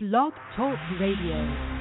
Blog Talk Radio.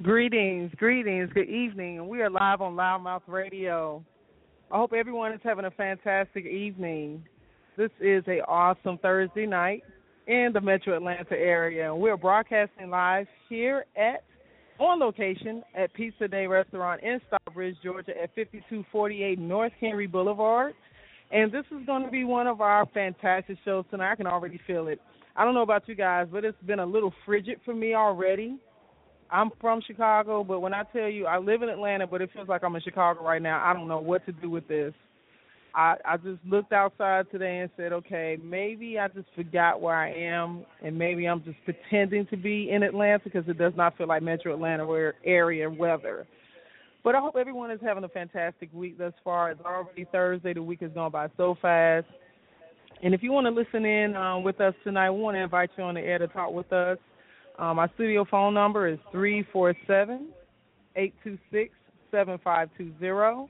Greetings, greetings, good evening. We are live on Loudmouth Radio. I hope everyone is having a fantastic evening. This is a awesome Thursday night in the Metro Atlanta area, we're broadcasting live here at on location at Pizza Day Restaurant in Stockbridge, Georgia, at 5248 North Henry Boulevard. And this is going to be one of our fantastic shows tonight. I can already feel it. I don't know about you guys, but it's been a little frigid for me already. I'm from Chicago, but when I tell you I live in Atlanta, but it feels like I'm in Chicago right now. I don't know what to do with this. I I just looked outside today and said, okay, maybe I just forgot where I am, and maybe I'm just pretending to be in Atlanta because it does not feel like Metro Atlanta where area weather. But I hope everyone is having a fantastic week thus far. It's already Thursday. The week has gone by so fast. And if you want to listen in um, with us tonight, we want to invite you on the air to talk with us. Um, our studio phone number is three four seven eight two six seven five two zero.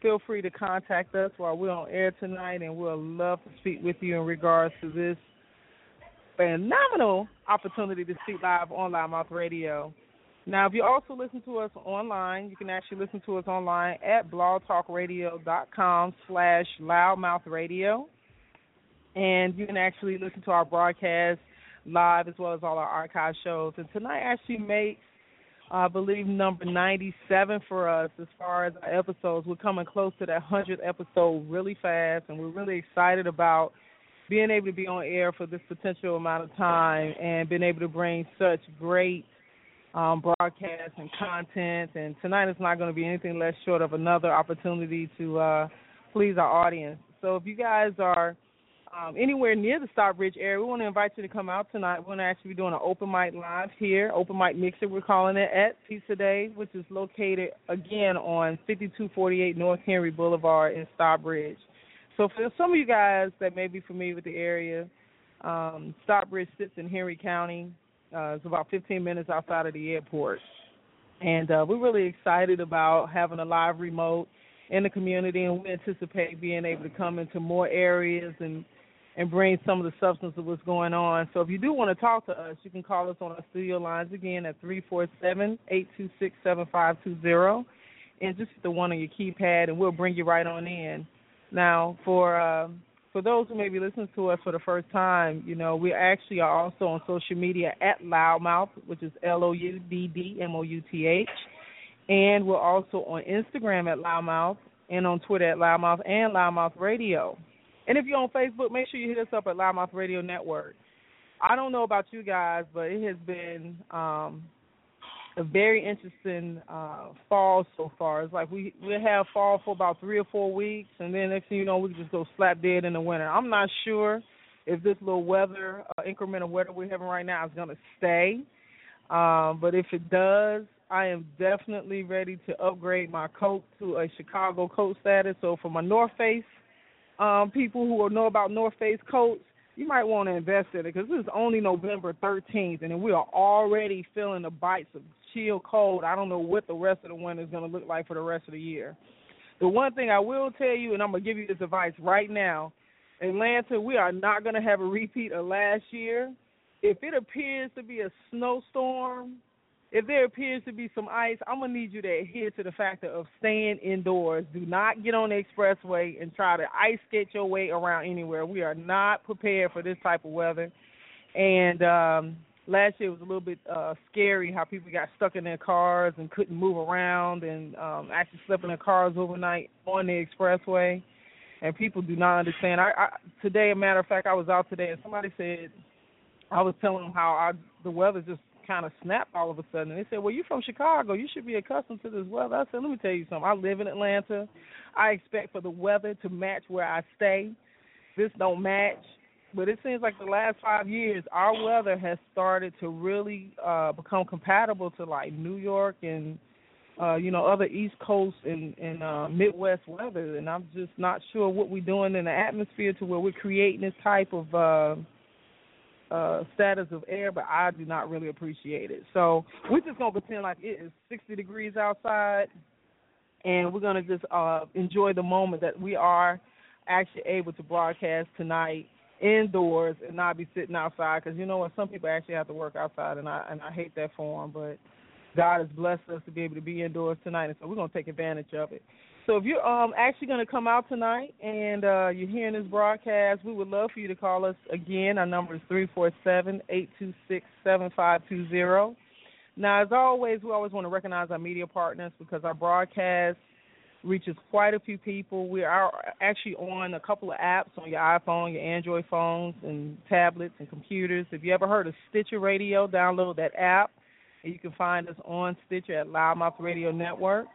Feel free to contact us while we're on air tonight, and we'll love to speak with you in regards to this phenomenal opportunity to speak live on Loudmouth Radio. Now, if you also listen to us online, you can actually listen to us online at blogtalkradio.com slash loudmouthradio. And you can actually listen to our broadcast live as well as all our archive shows. And tonight actually makes, I believe, number 97 for us as far as our episodes. We're coming close to that 100th episode really fast, and we're really excited about being able to be on air for this potential amount of time and being able to bring such great um, broadcasts and content. And tonight is not going to be anything less short of another opportunity to uh, please our audience. So if you guys are um, anywhere near the Stockbridge area, we want to invite you to come out tonight. We're going to actually be doing an open mic live here, open mic mixer, we're calling it, at Pizza Day, which is located, again, on 5248 North Henry Boulevard in Stockbridge. So for some of you guys that may be familiar with the area, um, Stockbridge sits in Henry County. Uh, it's about 15 minutes outside of the airport. And uh, we're really excited about having a live remote in the community, and we anticipate being able to come into more areas and and bring some of the substance of what's going on. So if you do want to talk to us, you can call us on our studio lines again at three four seven eight two six seven five two zero, and just hit the one on your keypad, and we'll bring you right on in. Now, for uh, for those who may be listening to us for the first time, you know, we actually are also on social media at Loudmouth, which is L O U D D M O U T H. And we're also on Instagram at Loudmouth and on Twitter at Loudmouth and Loudmouth Radio. And if you're on Facebook, make sure you hit us up at Loudmouth Radio Network. I don't know about you guys, but it has been um, a very interesting uh, fall so far. It's like we we have fall for about three or four weeks, and then next thing you know, we just go slap dead in the winter. I'm not sure if this little weather uh, increment of weather we're having right now is going to stay, um, but if it does, I am definitely ready to upgrade my coat to a Chicago coat status. So for my North Face um, people who will know about North Face coats, you might want to invest in it because this is only November 13th, and we are already feeling the bites of chill cold. I don't know what the rest of the winter is going to look like for the rest of the year. The one thing I will tell you, and I'm going to give you this advice right now Atlanta, we are not going to have a repeat of last year. If it appears to be a snowstorm, if there appears to be some ice, I'm gonna need you to adhere to the factor of staying indoors. Do not get on the expressway and try to ice skate your way around anywhere. We are not prepared for this type of weather. And um last year was a little bit uh scary how people got stuck in their cars and couldn't move around and um actually slept in their cars overnight on the expressway. And people do not understand. I, I today, a matter of fact, I was out today and somebody said I was telling them how I the weather just kind of snapped all of a sudden. And they said, "Well, you're from Chicago. You should be accustomed to this weather." I said, "Let me tell you something. I live in Atlanta. I expect for the weather to match where I stay. This don't match." But it seems like the last five years, our weather has started to really uh become compatible to like New York and uh, you know, other East Coast and, and uh, Midwest weather, and I'm just not sure what we're doing in the atmosphere to where we're creating this type of uh, uh status of air, but I do not really appreciate it. So we're just gonna pretend like it is 60 degrees outside, and we're gonna just uh enjoy the moment that we are actually able to broadcast tonight indoors and not be sitting outside. Because you know what, some people actually have to work outside, and I and I hate that for them. But God has blessed us to be able to be indoors tonight, and so we're gonna take advantage of it. So if you're um actually going to come out tonight and uh you're hearing this broadcast, we would love for you to call us again. Our number is three four seven eight two six seven five two zero. Now, as always, we always want to recognize our media partners because our broadcast reaches quite a few people. We are actually on a couple of apps on your iPhone, your Android phones, and tablets and computers. If you ever heard of Stitcher Radio, download that app. And you can find us on Stitcher at Loudmouth Radio Network.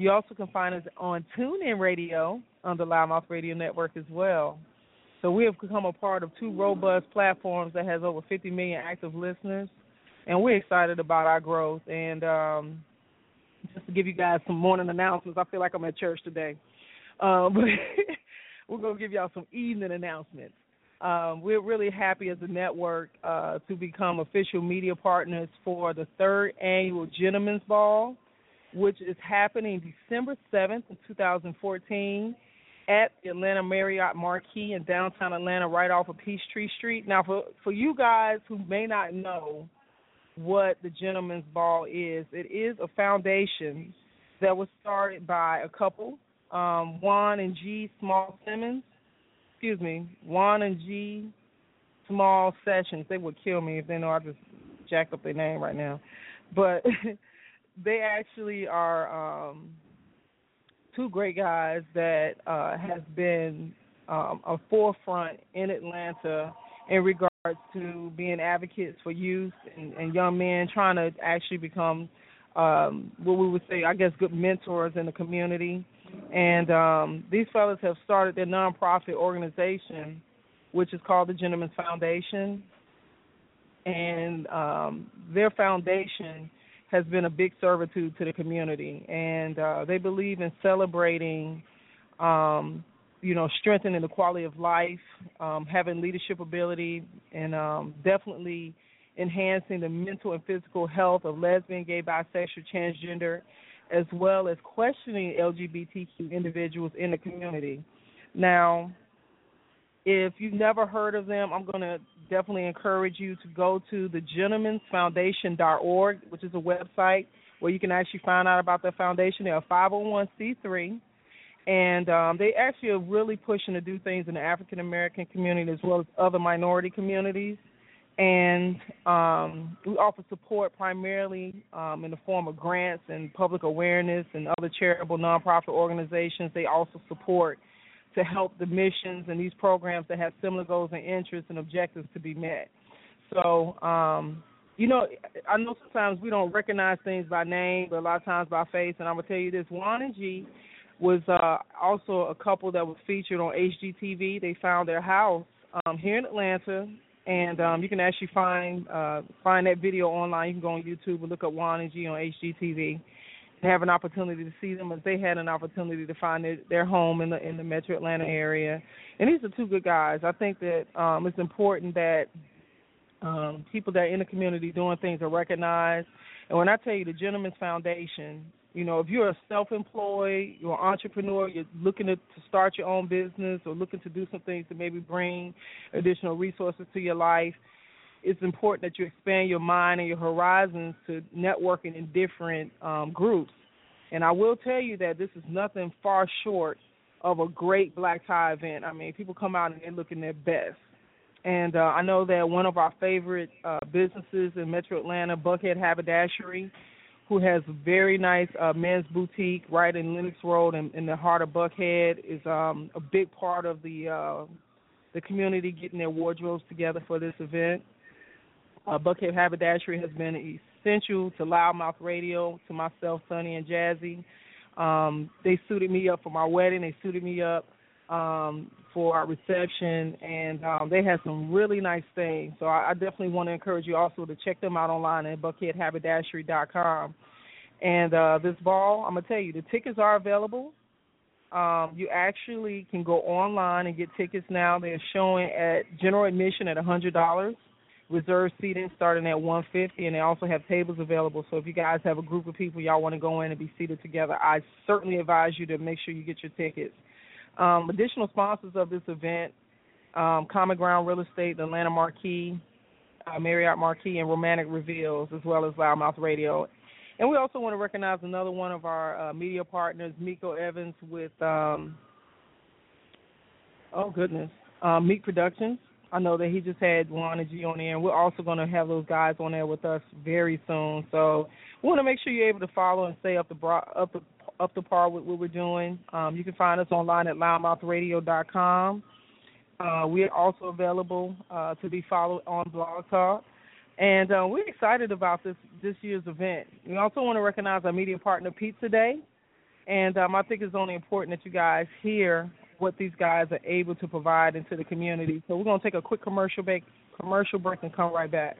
You also can find us on TuneIn Radio on the Loudmouth Radio Network as well. So we have become a part of two robust platforms that has over 50 million active listeners, and we're excited about our growth. And um, just to give you guys some morning announcements, I feel like I'm at church today, um, but we're gonna give y'all some evening announcements. Um, we're really happy as a network uh, to become official media partners for the third annual Gentlemen's Ball which is happening December 7th, 2014, at the Atlanta Marriott Marquis in downtown Atlanta, right off of Peachtree Street. Now, for for you guys who may not know what the Gentlemen's Ball is, it is a foundation that was started by a couple, um, Juan and G. Small Simmons. Excuse me, Juan and G. Small Sessions. They would kill me if they know I just jacked up their name right now, but. they actually are um, two great guys that uh, has been um, a forefront in Atlanta in regards to being advocates for youth and, and young men trying to actually become um, what we would say, I guess, good mentors in the community. And um, these fellows have started their nonprofit organization, which is called the Gentlemen's Foundation. And um, their foundation has been a big servitude to the community, and uh, they believe in celebrating, um, you know, strengthening the quality of life, um, having leadership ability, and um, definitely enhancing the mental and physical health of lesbian, gay, bisexual, transgender, as well as questioning LGBTQ individuals in the community. Now, if you've never heard of them, I'm going to definitely encourage you to go to the gentleman'sfoundation.org, which is a website where you can actually find out about the foundation. They're a 501c3, and um, they actually are really pushing to do things in the African American community as well as other minority communities. And um, we offer support primarily um, in the form of grants and public awareness and other charitable nonprofit organizations. They also support to help the missions and these programs that have similar goals and interests and objectives to be met. So, um, you know, I know sometimes we don't recognize things by name, but a lot of times by face. And I'm gonna tell you this: Juan and G was uh, also a couple that was featured on HGTV. They found their house um, here in Atlanta, and um, you can actually find uh, find that video online. You can go on YouTube and look up Juan and G on HGTV have an opportunity to see them as they had an opportunity to find their, their home in the in the Metro Atlanta area. And these are two good guys. I think that um, it's important that um, people that are in the community doing things are recognized. And when I tell you the Gentleman's Foundation, you know, if you're a self-employed, you're an entrepreneur, you're looking to, to start your own business or looking to do some things to maybe bring additional resources to your life, it's important that you expand your mind and your horizons to networking in different um, groups. And I will tell you that this is nothing far short of a great black tie event. I mean, people come out and they're looking their best. And uh, I know that one of our favorite uh, businesses in Metro Atlanta, Buckhead Haberdashery, who has a very nice uh, men's boutique right in Lenox Road in, in the heart of Buckhead, is um, a big part of the uh, the community getting their wardrobes together for this event. Uh, Buckhead Haberdashery has been essential to Loudmouth Radio, to myself, Sonny, and Jazzy. Um, they suited me up for my wedding. They suited me up um, for our reception, and um, they had some really nice things. So I, I definitely want to encourage you also to check them out online at buckheadhaberdashery.com. And uh, this ball, I'm gonna tell you, the tickets are available. Um, you actually can go online and get tickets now. They're showing at general admission at a hundred dollars reserved seating starting at 150 and they also have tables available. So if you guys have a group of people y'all want to go in and be seated together i certainly advise you to make sure you get your tickets. Um, additional sponsors of this event um, common ground real estate the atlanta Marquis uh, marriott Marquis and romantic reveals as well as loudmouth radio. And we also want to recognize another one of our uh, media partners miko evans with um, oh goodness um, meek productions I know that he just had and G on there, and we're also going to have those guys on there with us very soon. So we want to make sure you're able to follow and stay up the up the up the par with what we're doing. Um, you can find us online at loudmouthradio.com. Uh, we are also available uh, to be followed on Blog Talk. And uh, we're excited about this this year's event. We also want to recognize our media partner, Pizza Day. And um, I think it's only important that you guys hear what these guys are able to provide into the community. So we're going to take a quick commercial break, commercial break, and come right back.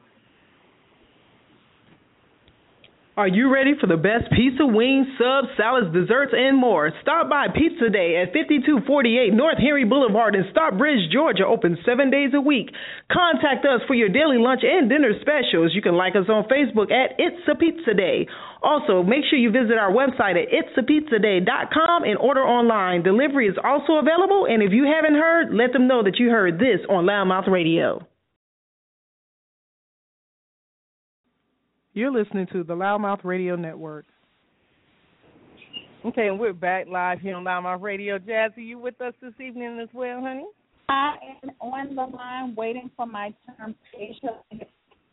Are you ready for the best pizza, wings, subs, salads, desserts, and more? Stop by Pizza Day at 5248 North Henry Boulevard in Stockbridge, Georgia, open seven days a week. Contact us for your daily lunch and dinner specials. You can like us on Facebook at It's a Pizza Day. Also, make sure you visit our website at it'sapizzaday.com and order online. Delivery is also available, and if you haven't heard, let them know that you heard this on Loudmouth Radio. You're listening to the Loudmouth Radio Network. Okay, and we're back live here on Loudmouth Radio. Jazzy, you with us this evening as well, honey? I am on the line waiting for my turn. Asia. I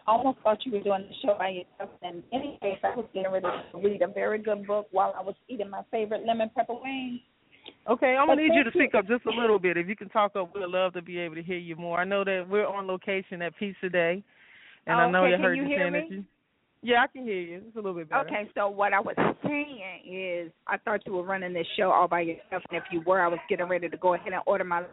almost thought you were doing the show by yourself. In any case, I was getting ready to read a very good book while I was eating my favorite lemon pepper wings. Okay, I'm gonna need you to speak up just a little bit. If you can talk up, we'd love to be able to hear you more. I know that we're on location at Pizza Day, and I know you heard you you hear saying me? that you. Yeah, I can hear you. It's a little bit better. Okay, so what I was saying is, I thought you were running this show all by yourself, and if you were, I was getting ready to go ahead and order my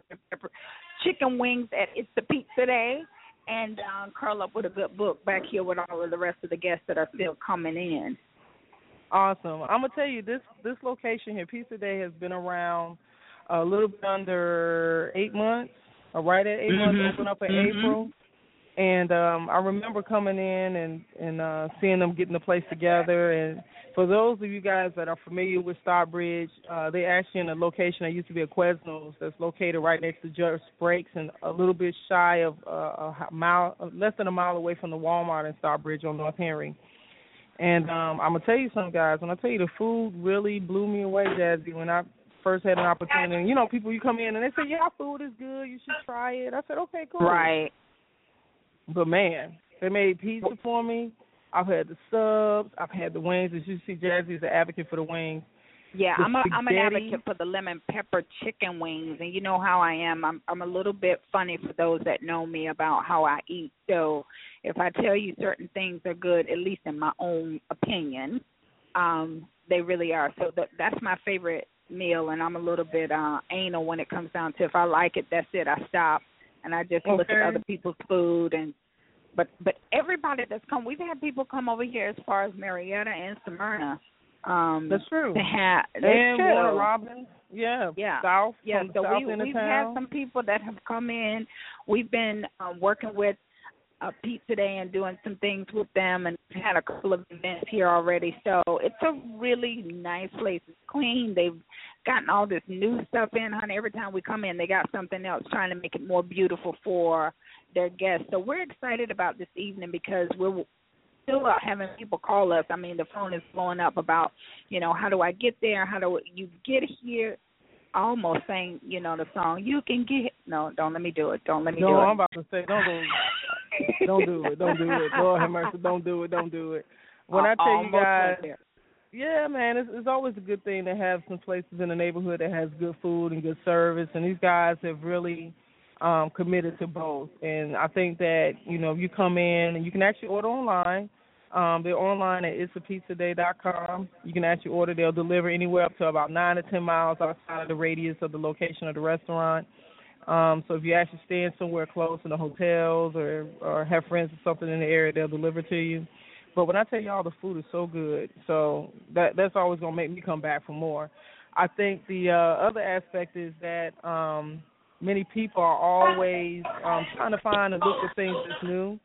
chicken wings at It's the Pizza Day, and um, curl up with a good book back here with all of the rest of the guests that are still coming in. Awesome. I'm gonna tell you this this location here, Pizza Day, has been around a little bit under eight months, or right at 8 months. Mhm. Opened up in Mhm. April, And um I remember coming in and and uh seeing them getting the place together and for those of you guys that are familiar with Stockbridge, uh, they're actually in a location that used to be a Quiznos that's located right next to Just Brakes and a little bit shy of uh, a mile, less than a mile away from the Walmart in Stockbridge on North Henry. And um, I'm gonna tell you something, guys. When I tell you the food really blew me away, Jazzy, when I first had an opportunity. You know, people you come in and they say, "Yeah, food is good. You should try it." I said, "Okay, cool." Right. But man, they made pizza for me. I've had the subs. I've had the wings. As you see, Jazzy is an advocate for the wings. Yeah, The I'm a I'm an advocate for the lemon pepper chicken wings, and you know how I am. I'm I'm a little bit funny for those that know me about how I eat. So if I tell you certain things are good, at least in my own opinion, um, they really are. So that that's my favorite meal, and I'm a little bit uh anal when it comes down to if I like it, that's it. I stop and I just look at other people's food and. But but everybody that's come, we've had people come over here as far as Marietta and Smyrna. Um, That's true. to have that's and true. Warner Robins. Yeah. Yeah. South. Yeah, so south we we've had some people that have come in. We've been um, working with uh, Pizza Day and doing some things with them, and had a couple of events here already. So it's a really nice place. It's clean. They've gotten all this new stuff in, honey. Every time we come in, they got something else trying to make it more beautiful for their guests. So we're excited about this evening because we're still having people call us. I mean, the phone is blowing up about, you know, how do I get there? How do you get here? Almost saying, you know, the song. You can get. No, don't let me do it. Don't let me No, do it. No, I'm about to say, don't go. don't do it. Don't do it. Lord have mercy. Don't do it. Don't do it. When I tell you guys. Yeah, man, it's, it's always a good thing to have some places in the neighborhood that has good food and good service, and these guys have really um committed to both. And I think that you know, you come in and you can actually order online. Um, they're online at itsapizzaday.com. You can actually order. They'll deliver anywhere up to about nine to ten miles outside of the radius of the location of the restaurant. Um, so if you're actually staying somewhere close in the hotels or or have friends or something in the area, they'll deliver to you. But when I tell y'all the food is so good, so that that's always gonna make me come back for more. I think the uh, other aspect is that um, many people are always um, trying to find and look for things that's new,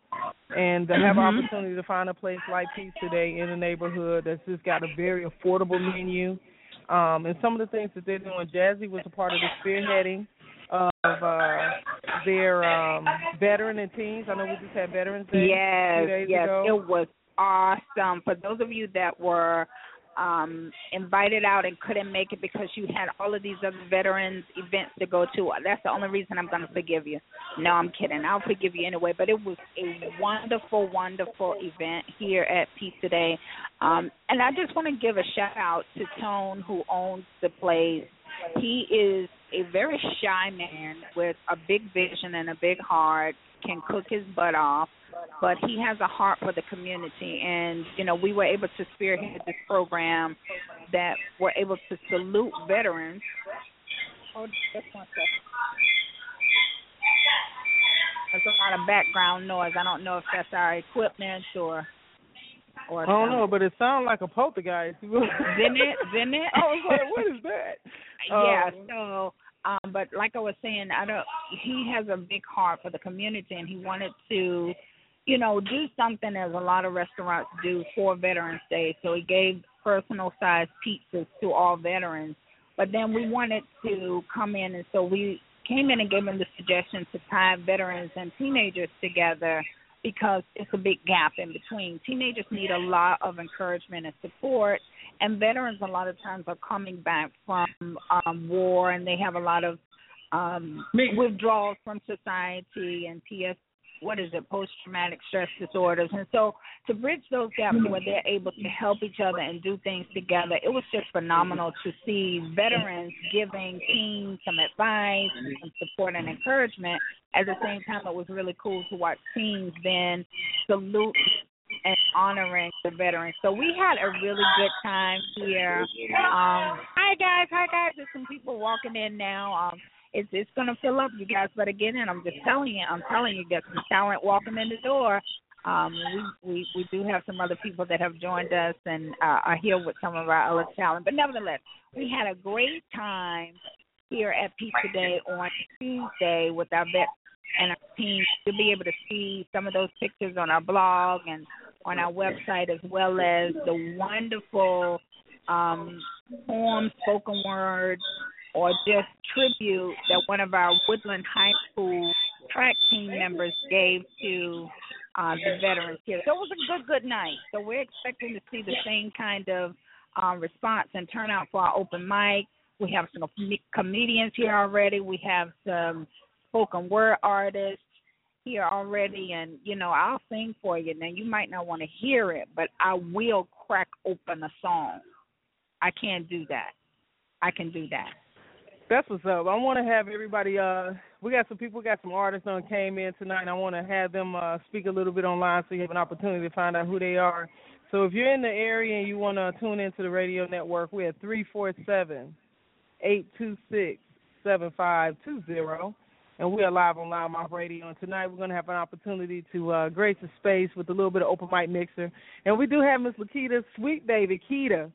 and to have an Mhm. opportunity to find a place like Pizza Day in the neighborhood that's just got a very affordable menu. Um, and some of the things that they're doing, Jazzy was a part of the spearheading of uh, their um, veteran and teens. I know we just had Veterans Day two Yes, yes, ago. it was awesome. For those of you that were um invited out and couldn't make it because you had all of these other veterans events to go to, that's the only reason I'm going to forgive you. No, I'm kidding. I'll forgive you anyway. But it was a wonderful, wonderful event here at Pizza Day. Um, and I just want to give a shout out to Tone, who owns the place. He is a very shy man with a big vision and a big heart, can cook his butt off, but he has a heart for the community. And, you know, we were able to spearhead this program that we're able to salute veterans. Hold just one second. There's a lot of background noise. I don't know if that's our equipment or or I don't something. know, but it sounds like a poltergeist. Isn't it? Isn't it? I was like, what is that? yeah. Um, So, um, but like I was saying, I don't. He has a big heart for the community, and he wanted to, you know, do something as a lot of restaurants do for Veterans Day. So he gave personal sized pizzas to all veterans. But then we wanted to come in, and so we came in and gave him the suggestion to tie veterans and teenagers together because it's a big gap in between. Teenagers need a lot of encouragement and support, and veterans a lot of times are coming back from um, war and they have a lot of um, withdrawals from society and PS. What is it? Post traumatic stress disorders, and so to bridge those gaps where they're able to help each other and do things together, it was just phenomenal to see veterans giving teens some advice and some support and encouragement. At the same time, it was really cool to watch teens then salute honoring the veterans. So we had a really good time here. Um, hi guys, hi guys. There's some people walking in now. Um, it's it's gonna fill up, you guys. But again, and I'm just telling you, I'm telling you, there's some talent walking in the door. Um, we we we do have some other people that have joined us and uh, are here with some of our other talent. But nevertheless, we had a great time here at Pizza Day on Tuesday with our vet and our team. You'll be able to see some of those pictures on our blog and on our website, as well as the wonderful um, poem, spoken word, or just tribute that one of our Woodland High School track team members gave to uh, the veterans here. So it was a good, good night. So we're expecting to see the same kind of um, response and turnout for our open mic. We have some comedians here already. We have some spoken word artists here already, and you know I'll sing for you. Now you might not want to hear it, but I will crack open a song. I can do that. I can do that. That's what's up. I want to have everybody. Uh, we got some people, got some artists on came in tonight. And I want to have them uh, speak a little bit online so you have an opportunity to find out who they are. So if you're in the area and you want to tune into the radio network, we're at three four seven eight two six seven five two zero, and we are live on Live Loudmouth Radio. And tonight we're going to have an opportunity to uh, grace the space with a little bit of open mic mixer, and we do have Miss Lakita, sweet baby Kita,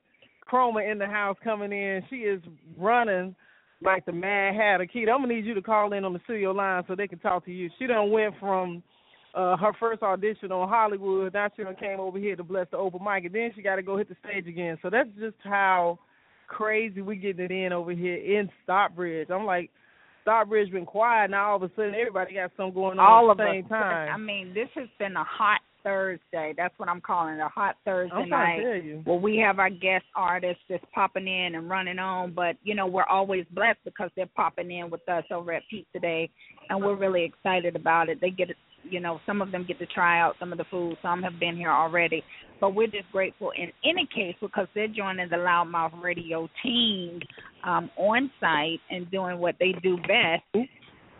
Chroma in the house coming in. She is running like the Mad Hatter. Keita, I'm gonna need you to call in on the studio line so they can talk to you. She done went from uh her first audition on Hollywood, now she done came over here to bless the open mic, and then she got to go hit the stage again. So that's just how crazy we getting it in over here in Stockbridge. I'm like, Stockbridge been quiet now. All of a sudden, everybody got something going on all at the same us. time. I mean, this has been a hot Thursday. That's what I'm calling it, a hot Thursday I'm night. tell you. Well, we have our guest artists just popping in and running on, but you know we're always blessed because they're popping in with us over at Pizza Day, and we're really excited about it. They get, you know, some of them get to try out some of the food. Some have been here already, but we're just grateful in any case because they're joining the Loudmouth Radio team um, on site and doing what they do best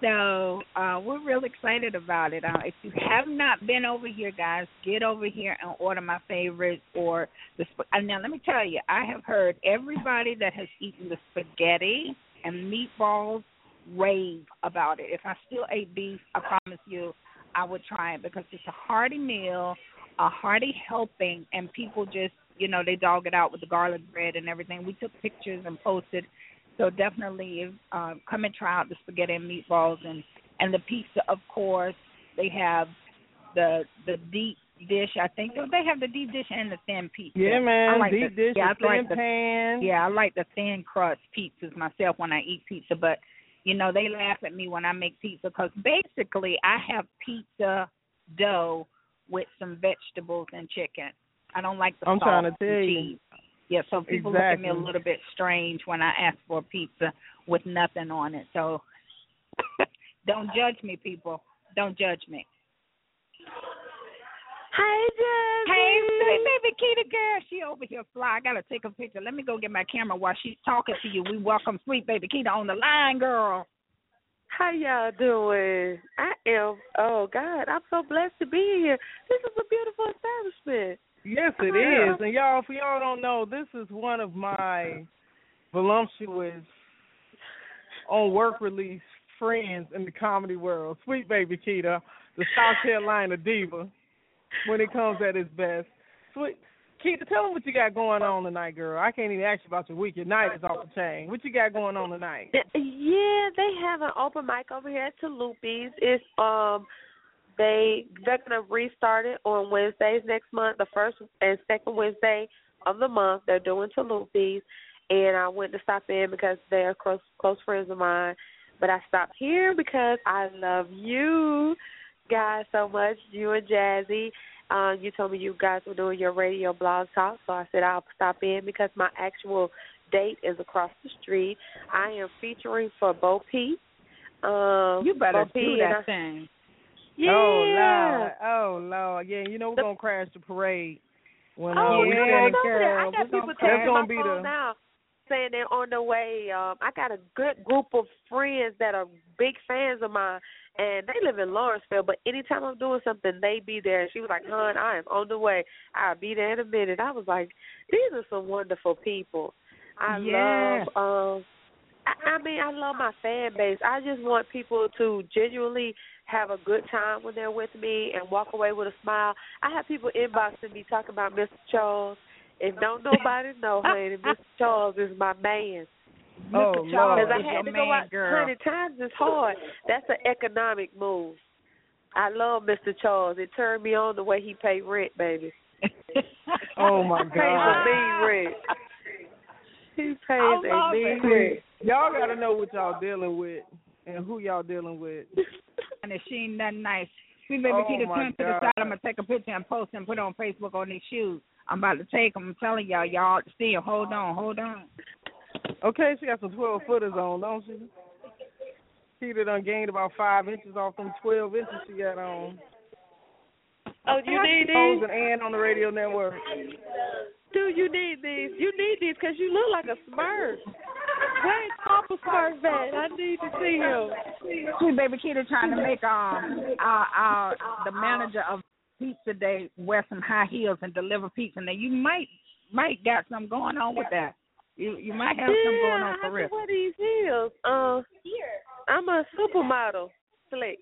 so uh, we're real excited about it. Uh, if you have not been over here, guys, get over here and order my favorites or the. Sp- now, let me tell you, I have heard everybody that has eaten the spaghetti and meatballs rave about it. If I still ate beef, I promise you, I would try it because it's a hearty meal, a hearty helping, and people just, you know, they dog it out with the garlic bread and everything. We took pictures and posted so definitely uh, come and try out the spaghetti and meatballs and and the pizza. Of course, they have the the deep dish. I think they have the deep dish and the thin pizza. Yeah, man, I like deep the, dish, yeah, I thin like the, pan. Yeah, I like the thin crust pizzas myself when I eat pizza, but you know they laugh at me when I make pizza because basically I have pizza dough with some vegetables and chicken. I don't like the I'm sauce trying to tell you. cheese. Yeah, so people exactly. look at me a little bit strange when I ask for a pizza with nothing on it. So don't judge me, people. Don't judge me. Hey, Jazzy. Hey, sweet baby Kita girl, she over here fly. I gotta take a picture. Let me go get my camera while she's talking to you. We welcome sweet baby Kita on the line, girl. How y'all doing? I am. Oh God, I'm so blessed to be here. This is a beautiful establishment. Yes, it Yeah. is. And y'all, if y'all don't know, this is one of my voluptuous on work release friends in the comedy world. Sweet baby Keita, the South Carolina diva, when it comes at its best. Sweet Keith, tell them what you got going on tonight, girl. I can't even ask you about your week. Your night is off the chain. What you got going on tonight? Yeah, they have an open mic over here at Talupi's. It's um they they're gonna restart it on Wednesdays next month, the first and second Wednesday of the month. They're doing Talupi's and I went to stop in because they're close close friends of mine. But I stopped here because I love you guys so much, you and Jazzy. Uh, you told me you guys were doing your radio blog talk, so I said I'll stop in because my actual date is across the street. I am featuring for Bo Peep. Um, You better Bo do that I- thing. Yeah. Oh Lord, oh Lord, yeah. You know we're gonna crash the parade when Oh, uh, we yeah, I in know that. I Carol. got We're people That's my phone the now saying they're on the way. Um, I got a good group of friends that are big fans of mine, and they live in Lawrenceville. But anytime I'm doing something, they be there. And she was like, "Hon, I am on the way. I'll be there in a minute." I was like, "These are some wonderful people." I Yeah. love. Um, I, I mean, I love my fan base. I just want people to genuinely have a good time when they're with me and walk away with a smile. I have people inboxing me talking about Mr. Charles. If don't nobody know, honey, Mr. Charles is my man. Oh, Mr. Charles Lord. Because I had to go out. girl. Honey, times is hard. That's an economic move. I love Mr. Charles. It turned me on the way he paid rent, baby. Oh my God! He pays a God. mean rent. He pays a love mean rent. Y'all gotta know what y'all dealing with and who y'all dealing with. and if she ain't nothing nice, we baby Oh, Keita my turn to the side. I'm gonna take a picture and post and put it on Facebook on these shoes. I'm about to take them. I'm telling y'all, y'all ought to see 'em. Hold on, hold on. Okay, she got some twelve footers on, don't she? Peter done gained about five inches off them twelve inches she got on. Oh, you need these? and Ann on the radio network. Do you need these? You need these because you look like a Smurf. Where's Papa Smurf at? I need to see him. Sweet baby Keita trying to make um uh, our the manager of Pizza Day wear some high heels and deliver pizza. Now you might might got something going on with that. You you might have something going on I for real. have to wear these heels. Uh, I'm a supermodel. Slick.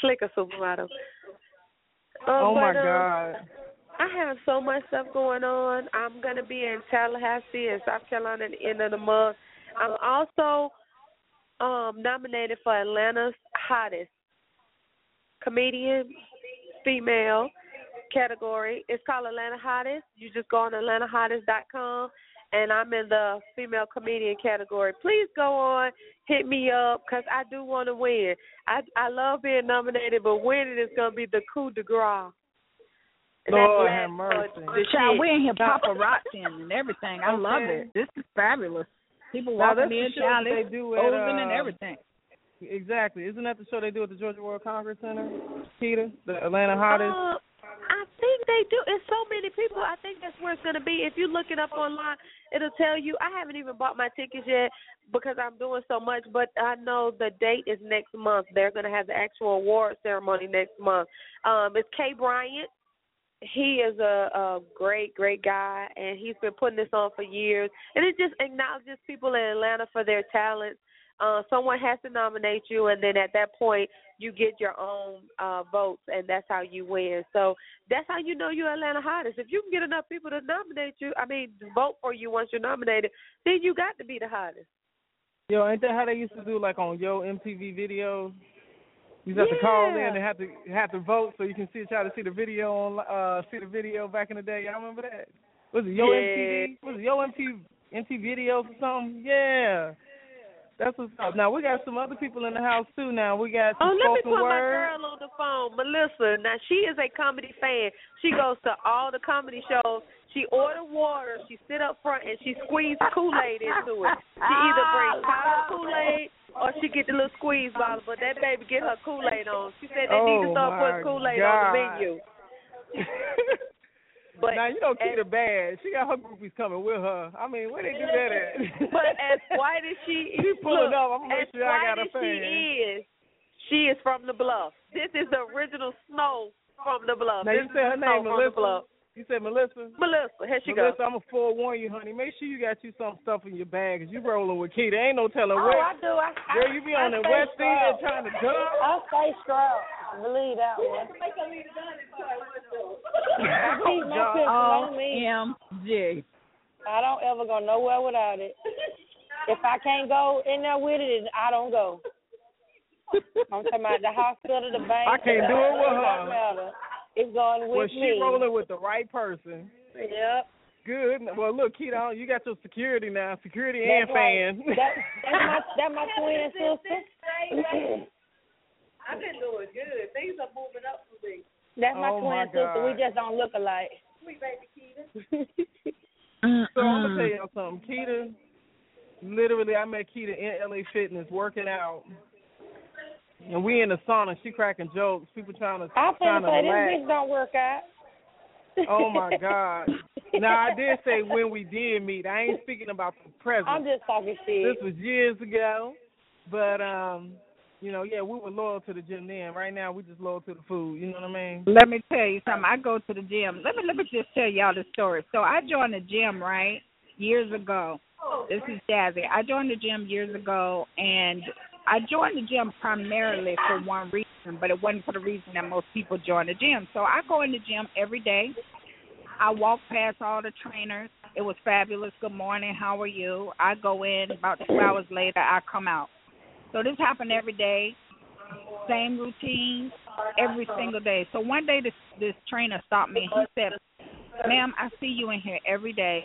Slick a supermodel. Uh, Oh my but, uh, God. I have so much stuff going on. I'm gonna be in Tallahassee and South Carolina at the end of the month. I'm also um nominated for Atlanta's hottest comedian female category. It's called Atlanta Hottest. You just go on AtlantaHottest.com and I'm in the female comedian category. Please go on, hit me up because I do want to win. I I love being nominated, but winning is gonna be the coup de grace. And that's Lord last have mercy. for the Child, shit. we in here paparazzi and everything. I love Okay. it. This is fabulous. People Now, walking that's in, show child, they they do at, posing and uh, everything. Exactly. Isn't that the show they do at the Georgia World Congress Center? Peter, the Atlanta hottest. Uh, I think they do. It's so many people. I think that's where it's to be. If you look it up online, it'll tell you. I haven't even bought my tickets yet because I'm doing so much, but I know the date is next month. They're to have the actual award ceremony next month. Um, it's Kay Bryant. He is a, a great, great guy, and he's been putting this on for years. And it just acknowledges people in Atlanta for their talents. Uh, someone has to nominate you, and then at that point, you get your own uh, votes, and that's how you win. So that's how you know you're Atlanta hottest. If you can get enough people to nominate you, I mean, vote for you once you're nominated, then you got to be the hottest. Yo, ain't that how they used to do like on Yo MTV videos? You just have to call in and have to have to vote so you can see try to see the video on uh see the video back in the day. Y'all remember that? Was it Yo Yeah. MTV? Was it Yo MTV MTV videos or something? Yeah. That's what's up. Now we got some other people in the house too. Now we got Oh, some let me put my word. girl on the phone, Melissa. Now she is a comedy fan. She goes to all the comedy shows. She order water. She sit up front and she squeeze Kool Aid into it. She either bring powdered Kool Aid or she get the little squeeze bottle. But that baby get her Kool Aid on. She said they need to Oh, start my putting Kool Aid on the menu. But now you know Keita bad. She got her groupies coming with her. I mean, where they do that at? But as white as she She pulling look, up. I'm gonna make sure I got a as she is, she is from the bluff. This is the original Snow from the bluff. now this you said her name Melissa. Bluff. You said Melissa. Melissa, here she Melissa, goes. I'm gonna forewarn you, honey. Make sure you got you some stuff in your bag, cause you rolling with Keita. Ain't no telling Oh, where. I do. I, I, Girl, you be on I the stay west end trying to jump. I stay strapped. Believe that one. I keep my pistol on me. OMG. I don't ever go nowhere without it. If I can't go in there with it, I don't go. I'm talking about the hospital, the bank. I can't do it with It her. Don't going with Well, she me. rolling with the right person. Yep. Good. Well, look, Keita, you got your security now, security That's and right. fan. That, that's my that's my twin sister. I've been doing good. Things are moving up for me. That's my Oh, twin my sister. We just don't look alike. So I'm gonna tell y'all something. Keita, literally, I met Keita in LA Fitness working out, and we in the sauna. She cracking jokes. People trying to I trying finna to say this relax. bitch don't work out. Oh my God! Now I did say when we did meet. I ain't speaking about the present. I'm just talking shit. This was years ago, but um, you know, yeah, we were loyal to the gym then. Right now, we just loyal to the food. You know what I mean? Let me tell you something. I go to the gym. Let me let me just tell y'all the story. So I joined the gym right years ago. This is Jazzy. I joined the gym years ago, and I joined the gym primarily for one reason, but it wasn't for the reason that most people join the gym. So I go in the gym every day. I walk past all the trainers. It was fabulous. Good morning. How are you? I go in about two hours later. I come out. So this happened every day. Same routine every single day. So one day this this trainer stopped me he said, "Ma'am, I see you in here every day,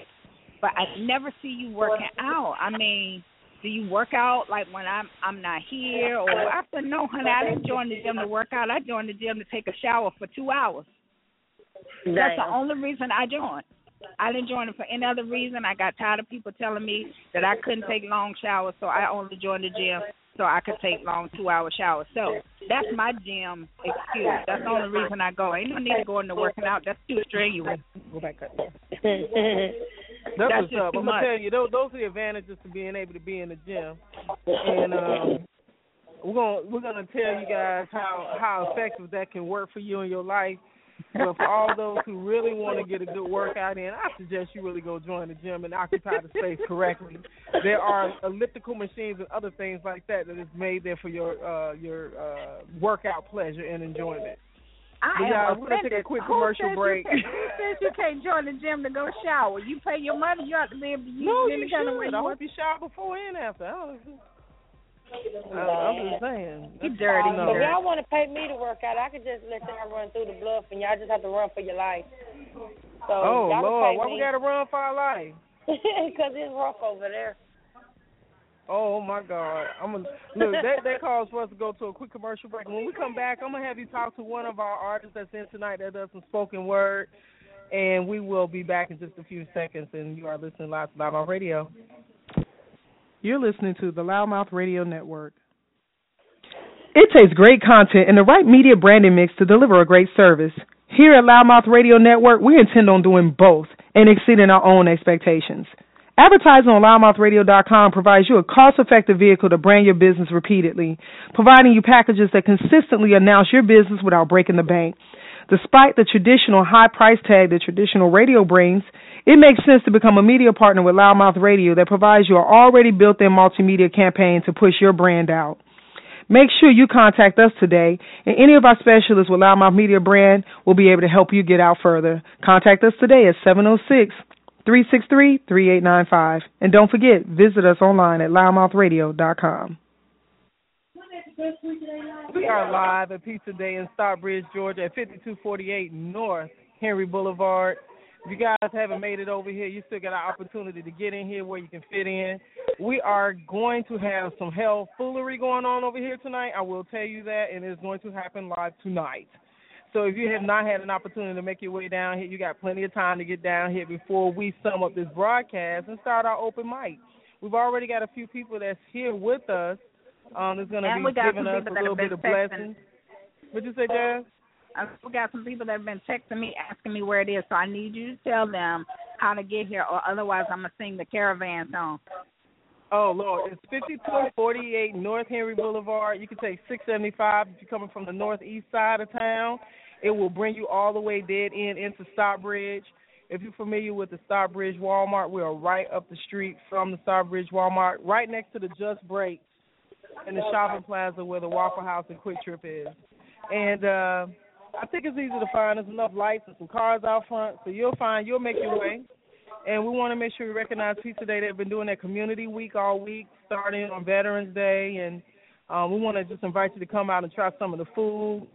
but I never see you working out. I mean, do you work out like when I'm I'm not here? Or I said no honey I didn't join the gym to work out. I joined the gym to take a shower for two hours. Damn. that's the only reason I joined. I didn't join it for any other reason. I got tired of people telling me that I couldn't take long showers so I only joined the gym so I could take long two hour showers. So that's my gym excuse. That's the only reason I go. Ain't no need to go into working out. That's too strenuous. Go back up. That's That's, what's up. I'm gonna tell you those those are the advantages to being able to be in the gym. And um we're gonna we're gonna tell you guys how how effective that can work for you in your life. But for all those who really want to get a good workout in, I suggest you really go join the gym and occupy the space correctly. There are elliptical machines and other things like that that is made there for your uh your uh workout pleasure and enjoyment. I But am yeah, we're gonna take a offended. quick Who commercial says you break. can't- Who says you can't join the gym to go shower? You pay your money, you have to be able to use No, you any kind of way should. you I hope you shower before and after. I don't I, I'm just saying. You dirty, No. If y'all want to pay me to work out, I could just let y'all run through the bluff, and y'all just have to run for your life. So Oh y'all Lord, can why pay we gotta run for our life? Because it's rough over there. Oh my God! I'm gonna look. That that calls for us to go to a quick commercial break. When we come back, I'm gonna have you talk to one of our artists that's in tonight that does some spoken word, and we will be back in just a few seconds. And you are listening live to Live on Radio. You're listening to the Loudmouth Radio Network. It takes great content and the right media branding mix to deliver a great service. Here at Loudmouth Radio Network, we intend on doing both and exceeding our own expectations. Advertising on loudmouthradio.com provides you a cost-effective vehicle to brand your business repeatedly, providing you packages that consistently announce your business without breaking the bank. Despite the traditional high price tag that traditional radio brings, it makes sense to become a media partner with Loudmouth Radio that provides you an already built-in multimedia campaign to push your brand out. Make sure you contact us today, and any of our specialists with Loudmouth Media Brand will be able to help you get out further. Contact us today at 706 363 3895. And don't forget, visit us online at loudmouthradio.com. We are live at Pizza Day in Stockbridge, Georgia, at 5248 North Henry Boulevard. If you guys haven't made it over here, you still got an opportunity to get in here where you can fit in. We are going to have some hell foolery going on over here tonight. I will tell you that, and it's going to happen live tonight. So if you have not had an opportunity to make your way down here, you got plenty of time to get down here before we sum up this broadcast and start our open mic. We've already got a few people that's here with us. Um, that's going to be giving us a little bit of texting. blessings. What'd you say, Jazz? I we got some people that have been texting me asking me where it is, so I need you to tell them how to get here, or otherwise I'm gonna sing the caravan song. Oh Lord, it's fifty two forty eight North Henry Boulevard. You can take six seventy five if you're coming from the northeast side of town. It will bring you all the way dead end into Stockbridge. If you're familiar with the Stockbridge Walmart, we are right up the street from the Stockbridge Walmart, right next to the Just Brakes in the shopping plaza where the Waffle House and QuikTrip is. And uh I think it's easy to find. There's enough lights and some cars out front, so you'll find you'll make your way. And we want to make sure we recognize Pizza Day. They've been doing their community week all week, starting on Veterans Day, and um, we want to just invite you to come out and try some of the food.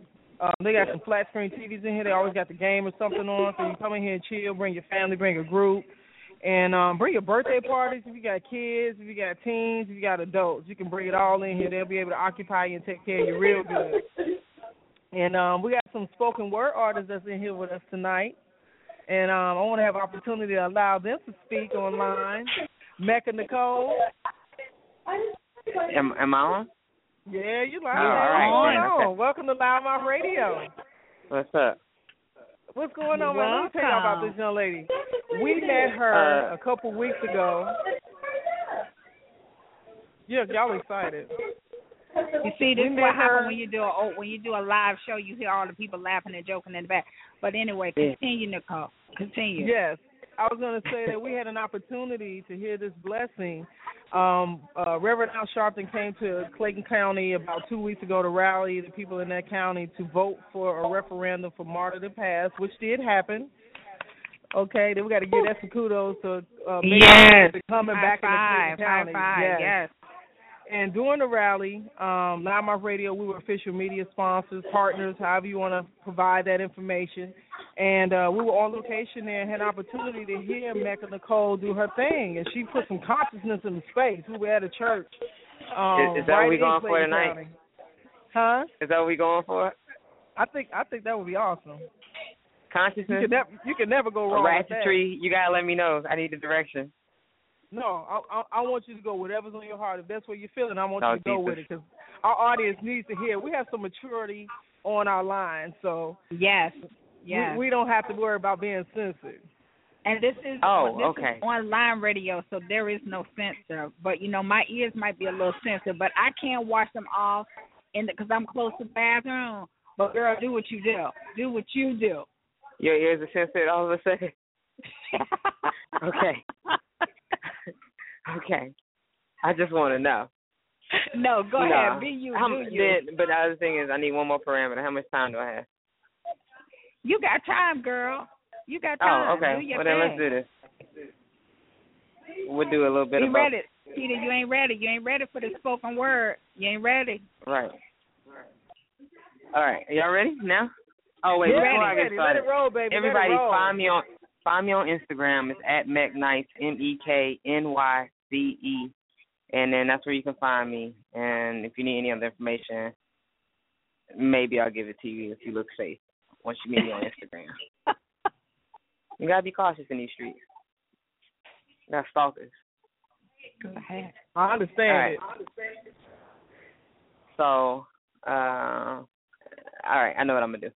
Um, they got some flat screen TVs in here. They always got the game or something on, so you come in here and chill. Bring your family, bring a group, and um, bring your birthday parties. If you got kids, if you got teens, if you got adults, you can bring it all in here. They'll be able to occupy you and take care of you real good. And um, we got some spoken word artists that's in here with us tonight. And um, I want to have an opportunity to allow them to speak online. Mecca Nicole. Am, am I on? Yeah, you live. All right, What's going on? Welcome to Loudmouth Radio. What's up? What's going on, man? Let me tell y'all about this young lady. We met her Uh, a couple weeks ago. Yeah, y'all excited. You see, this is what happens when you do a oh, when you do a live show. You hear all the people laughing and joking in the back. But anyway, continue, Nicole. Continue. Yes. I was going to say that we had an opportunity to hear this blessing. Um, uh, Reverend Al Sharpton came to Clayton County about two weeks ago to rally the people in that county to vote for a referendum for MARTA to pass, which did happen. Okay, then we got to give that some kudos to uh, Yes. coming High back five, in the County. high five, yes. yes. And during the rally, um, Loudmouth Radio, we were official media sponsors, partners, however you want to provide that information. And uh, we were on location there and had an opportunity to hear Mecca Nicole do her thing. And she put some consciousness in the space. We were at a church. Um, Is- is that right what we in going for tonight? County. Huh? Is that what we going for? I think I think that would be awesome. You Consciousness? could you could never go A wrong with that. ratchetry? You gotta let me know. I need the direction. No, I, I I want you to go whatever's on your heart. If that's what you're feeling, I want Oh, you to go with it because our audience needs to hear. We have some maturity on our line, so Yes. Yes. we, we don't have to worry about being censored. and this is Oh, this okay. is online radio, so there is no censor. But you know, my ears might be a little sensitive, but I can't wash them off in because I'm close to the bathroom. But girl, do what you do. Do what you do. Your ears are sensitive all of a sudden. Okay. Okay. I just want to know. no, go No. ahead. Be you. How, do you. Then, but the other thing is, I need one more parameter. How much time do I have? You got time, girl. You got oh, time. Oh, okay. Do your Well, then let's do this. We'll do a little bit Be of both. ready. Peter, you ain't ready. You ain't ready for the spoken word. You ain't ready. Right. All right. Y'all ready now? Oh wait, yeah, before I get ready. Let started, it roll, baby. everybody Let it roll. find me on find me on Instagram. It's at McNice M E K N Y C E, and then that's where you can find me. And if you need any other information, maybe I'll give it to you if you look safe once you meet me on Instagram. you gotta be cautious in these streets. You got stalkers. Go ahead. I understand All right. it. So, uh, all right, I know what I'm gonna do.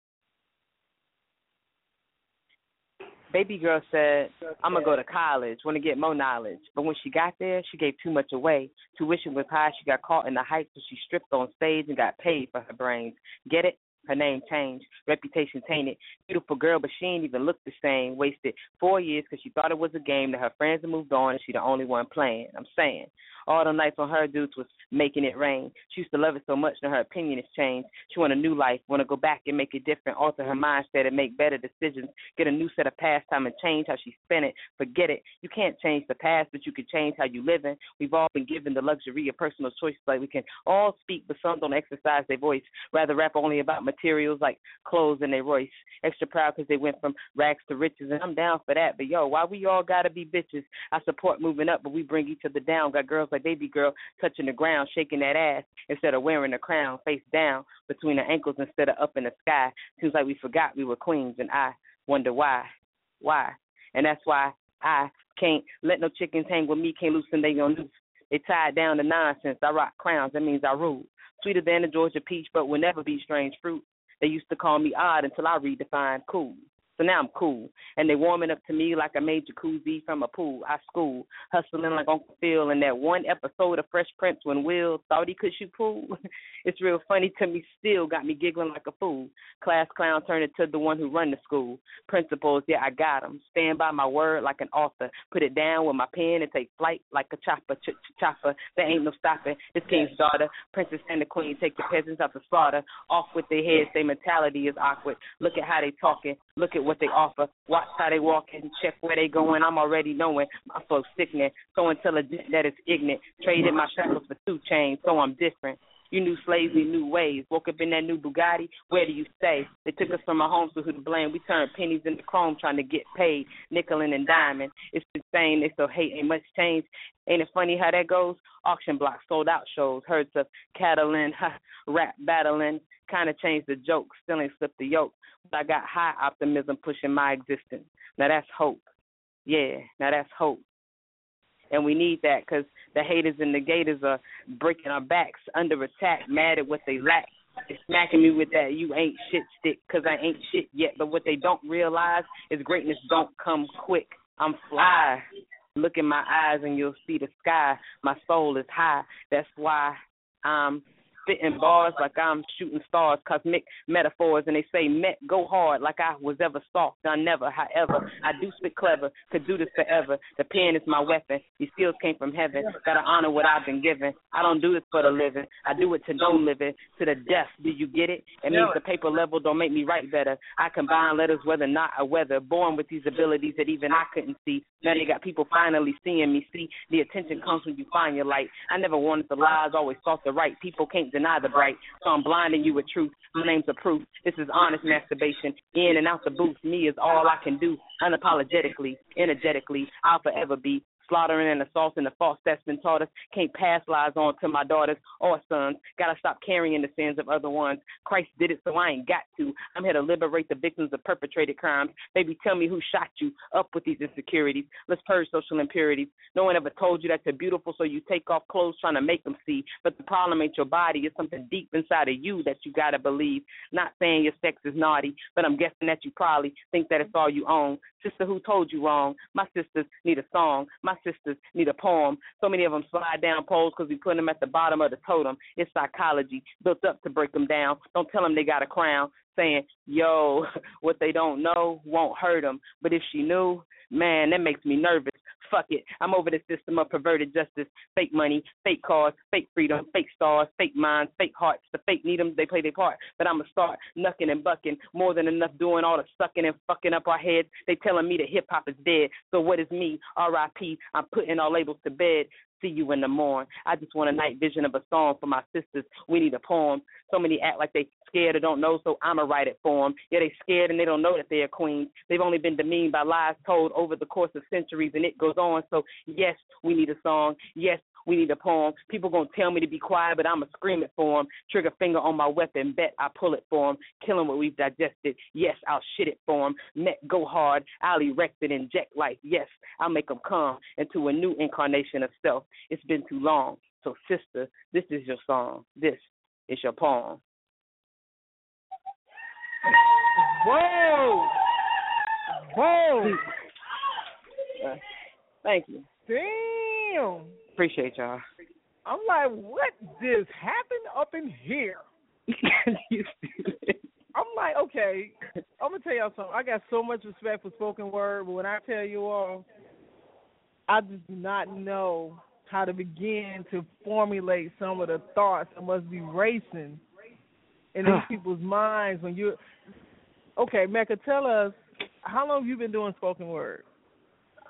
Baby girl said, "I'm gonna go to college, want to get more knowledge." But when she got there, she gave too much away. Tuition was high. She got caught in the hype, so she stripped on stage and got paid for her brains. Get it? Her name changed, reputation tainted. Beautiful girl, but she ain't even look the same. Wasted four years because she thought it was a game that her friends had moved on and she the only one playing. I'm saying all the nights on her dudes was making it rain. She used to love it so much now her opinion has changed. She want a new life, want to go back and make it different, alter her mindset and make better decisions, get a new set of pastime and change how she spent it. Forget it. You can't change the past, but you can change how you live. living. We've all been given the luxury of personal choices. like we can all speak, but some don't exercise their voice. Rather rap only about materials like clothes and their Royce. Extra proud because they went from rags to riches, and I'm down for that. But yo, why we all gotta be bitches? I support moving up, but we bring each other down. Got girls like baby girl touching the ground, shaking that ass instead of wearing a crown, face down between the ankles instead of up in the sky. Seems like we forgot we were queens, and I wonder why, why, and that's why I can't let no chickens hang with me. Can't loosen they on loose. They tied down to nonsense. I rock crowns. That means I rule. Sweeter than a Georgia peach, but will never be strange fruit. They used to call me odd until I redefined cool. So now I'm cool. And they warming up to me like I made jacuzzi from a pool. I school, hustling like Uncle Phil in that one episode of Fresh Prince when Will thought he could shoot pool. it's real funny to me still, got me giggling like a fool. Class clown turned into the one who run the school. Principles, yeah, I got 'em. Stand by my word like an author. Put it down with my pen and take flight like a chopper. Ch- ch- chopper. There ain't no stopping. This king's daughter, princess and the queen, take the peasants out the slaughter. Off with their heads, their mentality is awkward. Look at how they talking. Look at what they offer. Watch how they walking. Check where they going. I'm already knowing. My flow's sickening. So intelligent that it's ignorant. Traded my shackles for two chains, so I'm different. You new slaves need new ways. Woke up in that new Bugatti. Where do you stay? They took us from our homes, so who to blame? We turned pennies into chrome trying to get paid. Nickel and diamond. It's insane. They still hate. Ain't much change. Ain't it funny how that goes? Auction blocks, sold out shows, herds of cattle and rap battling. Kind of changed the joke. Still ain't slipped the yoke. But I got high optimism pushing my existence. Now that's hope. Yeah, now that's hope. And we need that because the haters and the gators are breaking our backs under attack, mad at what they lack. They smacking me with that you ain't shit stick because I ain't shit yet. But what they don't realize is greatness don't come quick. I'm fly. Look in my eyes and you'll see the sky. My soul is high. That's why I'm spitting bars like I'm shooting stars, cosmic metaphors, and they say met go hard like I was ever soft, done never. However, I do spit clever, could do this forever. The pen is my weapon. These skills came from heaven. Gotta honor what I've been given. I don't do this for the living. I do it to no living, to the death. Do you get it? It means the paper level don't make me write better. I combine letters whether not a weather. Born with these abilities that even I couldn't see. Now they got people finally seeing me. See, the attention comes when you find your light. I never wanted the lies, always sought the right. People can't deny the bright, so I'm blinding you with truth. My name's a proof. This is honest masturbation. In and out the booth, me is all I can do. Unapologetically, energetically, I'll forever be slaughtering and assaulting the false that's been taught us. Can't pass lies on to my daughters or sons. Gotta stop carrying the sins of other ones. Christ did it, so I ain't got to. I'm here to liberate the victims of perpetrated crimes. Baby, tell me who shot you up with these insecurities. Let's purge social impurities. No one ever told you that you're beautiful, so you take off clothes trying to make them see. But the problem ain't your body, it's something deep inside of you that you gotta believe. Not saying your sex is naughty, but I'm guessing that you probably think that it's all you own. Sister, who told you wrong? My sisters need a song. My sisters need a poem. So many of them slide down poles because we put them at the bottom of the totem. It's psychology built up to break them down. Don't tell them they got a crown. Saying, yo, what they don't know won't hurt them. But if she knew, man, that makes me nervous. Fuck it. I'm over the system of perverted justice, fake money, fake cars, fake freedom, fake stars, fake minds, fake hearts. The fake need them, they play their part. But I'ma start knucking and bucking, more than enough doing all the sucking and fucking up our heads. They telling me that hip hop is dead. So what is me? R.I.P. I'm putting all labels to bed see you in the morn. I just want a night vision of a song for my sisters. We need a poem. So many act like they scared or don't know, so I'ma write it for them. Yeah, they scared and they don't know that they're queens. They've only been demeaned by lies told over the course of centuries, and it goes on. So yes, we need a song. Yes, we need a poem. People gonna tell me to be quiet, but I'ma scream it for them. Trigger finger on my weapon, bet I pull it for them. Killing what we've digested. Yes, I'll shit it for them. Met go hard. I'll erect it, inject life. Yes, I'll make them come into a new incarnation of self. It's been too long. So sister, this is your song. This is your poem. Whoa! Whoa! Uh, thank you. Damn! Appreciate y'all. I'm like, what just happened up in here? I'm like, okay, I'm gonna tell y'all something. I got so much respect for spoken word, but when I tell you all, I just do not know how to begin to formulate some of the thoughts that must be racing in these people's minds when you're. Okay, Mecca, tell us how long have you been doing spoken word?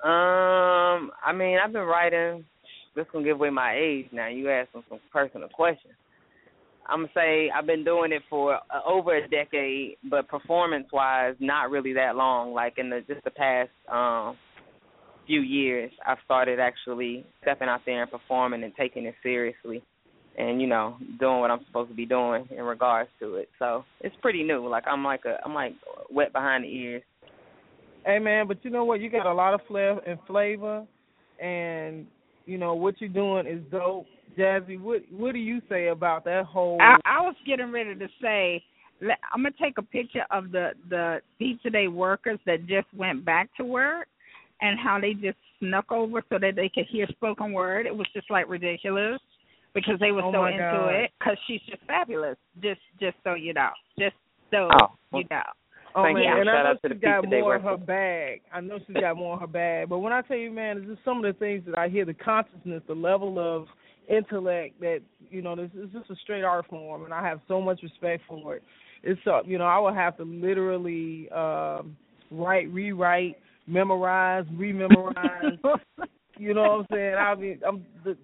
Um, I mean, I've been writing. This gonna give away my age now. You asking some personal questions. I'm gonna say I've been doing it for uh, over a decade, but performance-wise, not really that long. Like in the just the past um few years, I've started actually stepping out there and performing and taking it seriously, and you know, doing what I'm supposed to be doing in regards to it. So it's pretty new. Like I'm like a I'm like wet behind the ears. Hey man, but you know what? You got a lot of flair and flavor, and you know what you're doing is dope. Jazzy, what what do you say about that whole? I, I was getting ready to say, I'm gonna take a picture of the the pizza day workers that just went back to work, and how they just snuck over so that they could hear spoken word. It was just like ridiculous because they were Oh, so into God. it. Because she's just fabulous. Just just so you know, just so Oh, well, you know. Oh Thank man, you. and I Shout know out to the got more in her bag. I know she's got more in her bag. But when I tell you, man, it's just some of the things that I hear, the consciousness, the level of intellect that you know, this is just a straight art form, and I have so much respect for it. It's uh, you know, I would have to literally um, write, rewrite, memorize, rememorize. you know what I'm saying? I mean, I'm the.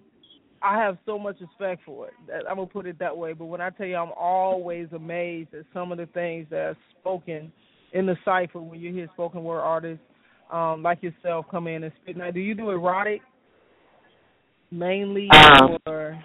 I have so much respect for it. That- I'm gonna put it that way. But when I tell you, I'm always amazed at some of the things that are spoken in the cipher when you hear spoken word artists um, like yourself come in and spit. Now, do you do erotic mainly, Um, or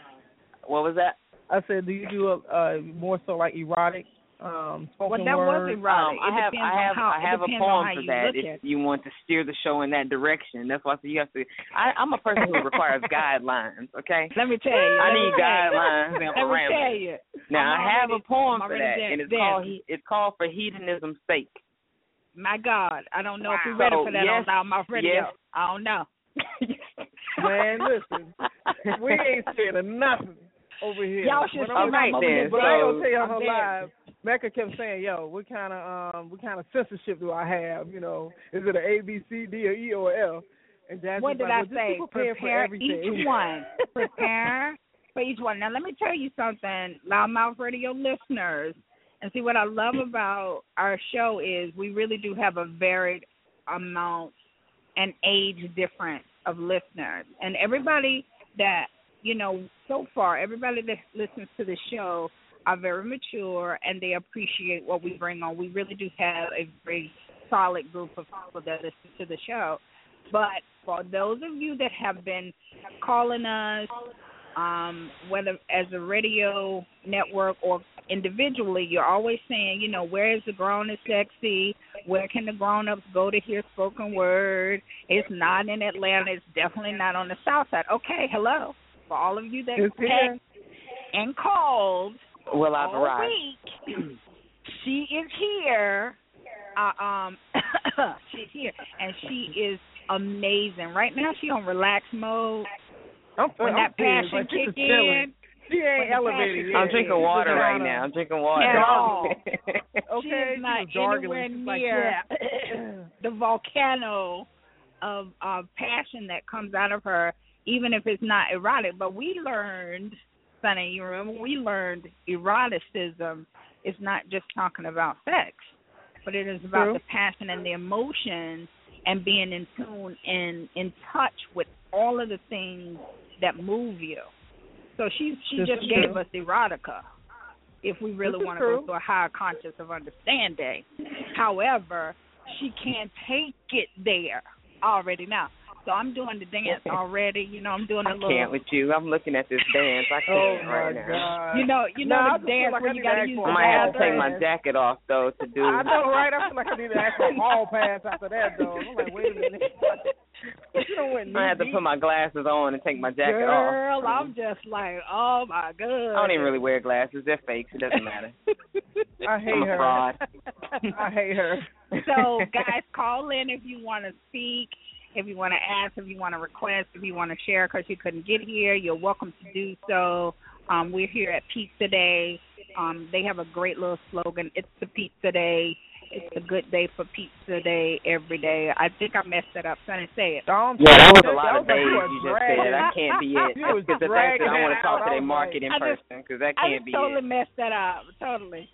What was that? I said, do you do a, uh, more so like erotic um, spoken Well, that was word? erotic. Um, I have I have how- I have a poem for that look if it. you want to steer the show in that direction. That's why I said you have to. I, I'm a person who requires guidelines. Okay. Let me tell you. I need guidelines and Let me parameters. tell you. Now I'm I have already- a poem I'm for already that, dan- and it's called it's called for hedonism's sake. My God, I don't know if we're ready So, for that yes, on Loud Mouth Radio. yes. I don't know. Man, listen, we ain't scared of nothing. over here. Y'all should When see I'm- my Alright mother then, did But I ain't so- gonna tell you on I'm live. Mecca kept saying, "Yo, what kind of um, what kind of censorship do I have? You know, is it an A, B, C, D, or E, or F?" And Jasmine's What did like, I well, just say? be prepared for Prepare each one. Prepare for each one. Now, let me tell you something, Loudmouth Radio listeners. And see, what I love about our show is we really do have a varied amount and age difference of listeners. And everybody that, you know, so far, everybody that listens to the show are very mature and they appreciate what we bring on. We really do have a very solid group of people that listen to the show. But for those of you that have been calling us, um, whether as a radio network or individually, you're always saying, you know, where is the grown and sexy? Where can the grown ups go to hear spoken word? It's not in Atlanta. It's definitely not on the south side. Okay, hello. For all of you that It's here. text and called Well, I've all arrived. week, she is here. Uh, um, she's here, and she is amazing. Right now, she on relax mode. I'm, When I'm that passion like, kick just chilling. in, She ain't elevated yet. I'm drinking water right kinda- now. I'm drinking water. At all. Okay, she is she not was anywhere She's like, near yeah. the volcano of of passion that comes out of her, even if it's not erotic. But we learned, Sonny, you remember we learned eroticism is not just talking about sex, but it is about True. the passion and the emotion and being in tune and in touch with all of the things that move you. So she she This just gave true. us erotica. If we really want to go to a higher conscious of understanding, however, she can't take it there already now. So I'm doing the dance already. You know, I'm doing a little. I can't with you. I'm looking at this dance. I Oh can't my right now. god. You know, you know Nah, I the dance like where need you got to ask use I the a might have to take bathroom. my jacket off though to do. I know, right? I feel like I need to ask for a hall pass after that, though. I'm like, wait a minute. you don't I had to put my glasses on and take my jacket off. Girl, I'm just like, oh my god. I don't even really wear glasses. They're fakes. It doesn't matter. I hate I'm a her. fraud. I hate her. so guys call in if you want to speak if you want to ask if you want to request if you want to share because you couldn't get here you're welcome to do so. Um we're here at pizza day. Um they have a great little slogan it's the pizza day. It's a good day for pizza day every day. I think i messed it up. Sonny say it. Don't Yeah, that was a lot of days you you just were said. dragging. That can't be it. You was Because the fact that I want to talk to I their was market in just- person because that can't just be totally it. messed that up. Totally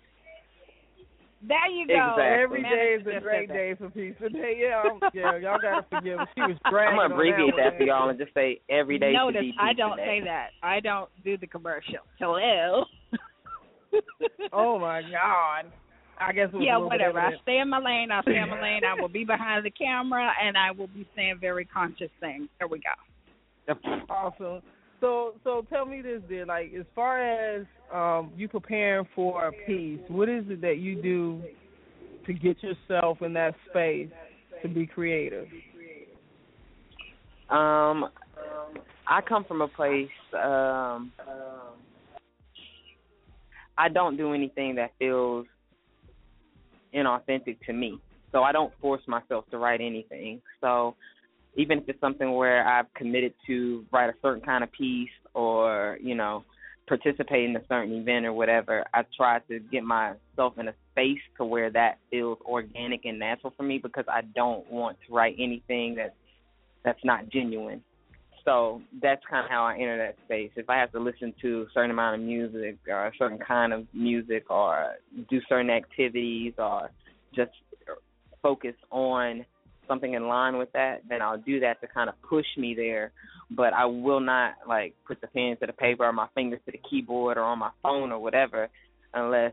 there you go Exactly. Every day is a great day for pizza day. Yeah, I'm, yeah, y'all gotta forgive her. She was dragging. I'm gonna abbreviate on that for y'all and just say every day Notice should be I don't day. say that. I don't do the commercial. Hello. Oh my god. I guess it was yeah, a little bit whatever. I evident. stay in my lane. I stay in my lane. I will be behind the camera, and I will be saying very conscious things. There we go. Awesome. So so tell me this then, like as far as um you preparing for a piece, what is it that you do to get yourself in that space to be creative? Um, I come from a place. Um, I don't do anything that feels inauthentic to me. So I don't force myself to write anything. So even if it's something where I've committed to write a certain kind of piece or, you know, participate in a certain event or whatever, I try to get myself in a space to where that feels organic and natural for me because I don't want to write anything that's that's not genuine. So that's kind of how I enter that space. If I have to listen to a certain amount of music or a certain kind of music or do certain activities or just focus on something in line with that, then I'll do that to kind of push me there. But I will not like put the pen to the paper or my fingers to the keyboard or on my phone or whatever unless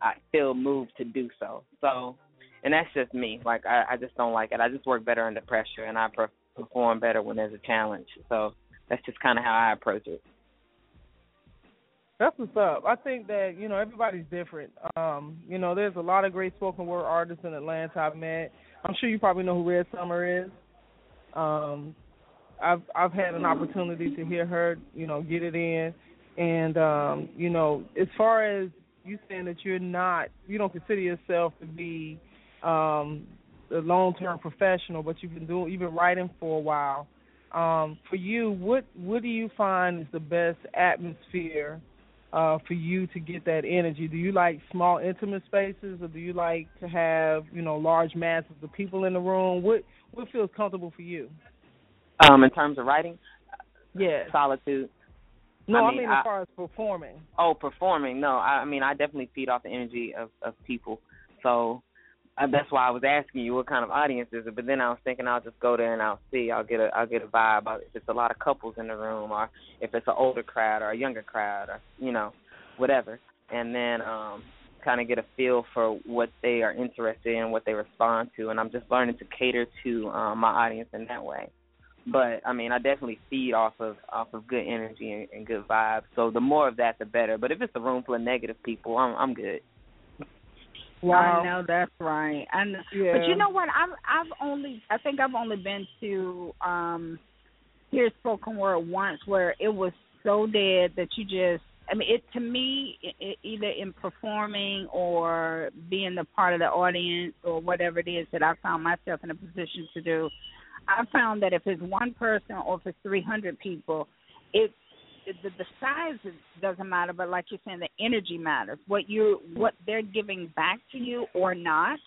I feel moved to do so. So, and that's just me. Like I, I just don't like it. I just work better under pressure, and I per- perform better when there's a challenge. So that's just kind of how I approach it. That's what's up. I think that you know everybody's different. Um, you know, there's a lot of great spoken word artists in Atlanta I've met. I'm sure you probably know who Red Summer is. Um, I've I've had an opportunity to hear her, you know, get it in, and um, you know, as far as you saying that you're not, you don't consider yourself to be um, a long-term professional, but you've been doing, you've been writing for a while. Um, for you, what what do you find is the best atmosphere uh, for you to get that energy? Do you like small, intimate spaces, or do you like to have you know large masses of people in the room? What what feels comfortable for you? Um, in terms of writing, yeah, solitude. No, I I mean, mean, I- as far as performing. Oh, performing. No, I, I mean I definitely feed off the energy of of people. So that's why I was asking you what kind of audience is it. But then I was thinking I'll just go there and I'll see. I'll get a I'll get a vibe if it's a lot of couples in the room or if it's an older crowd or a younger crowd or you know whatever. And then um kind of get a feel for what they are interested in, what they respond to, and I'm just learning to cater to um, my audience in that way. But I mean, I definitely feed off of off of good energy and, and good vibes. So the more of that, the better. But if it's a room full of negative people, I'm I'm good. I know that's right. Know. Yeah. But you know what? I've I've only I think I've only been to um hear spoken word once where it was so dead that you just I mean it to me it, it, either in performing or being the part of the audience or whatever it is that I found myself in a position to do. I found that if it's one person or if it's 300 people, it the, the size doesn't matter, but like you're saying, the energy matters. What you what they're giving back to you or not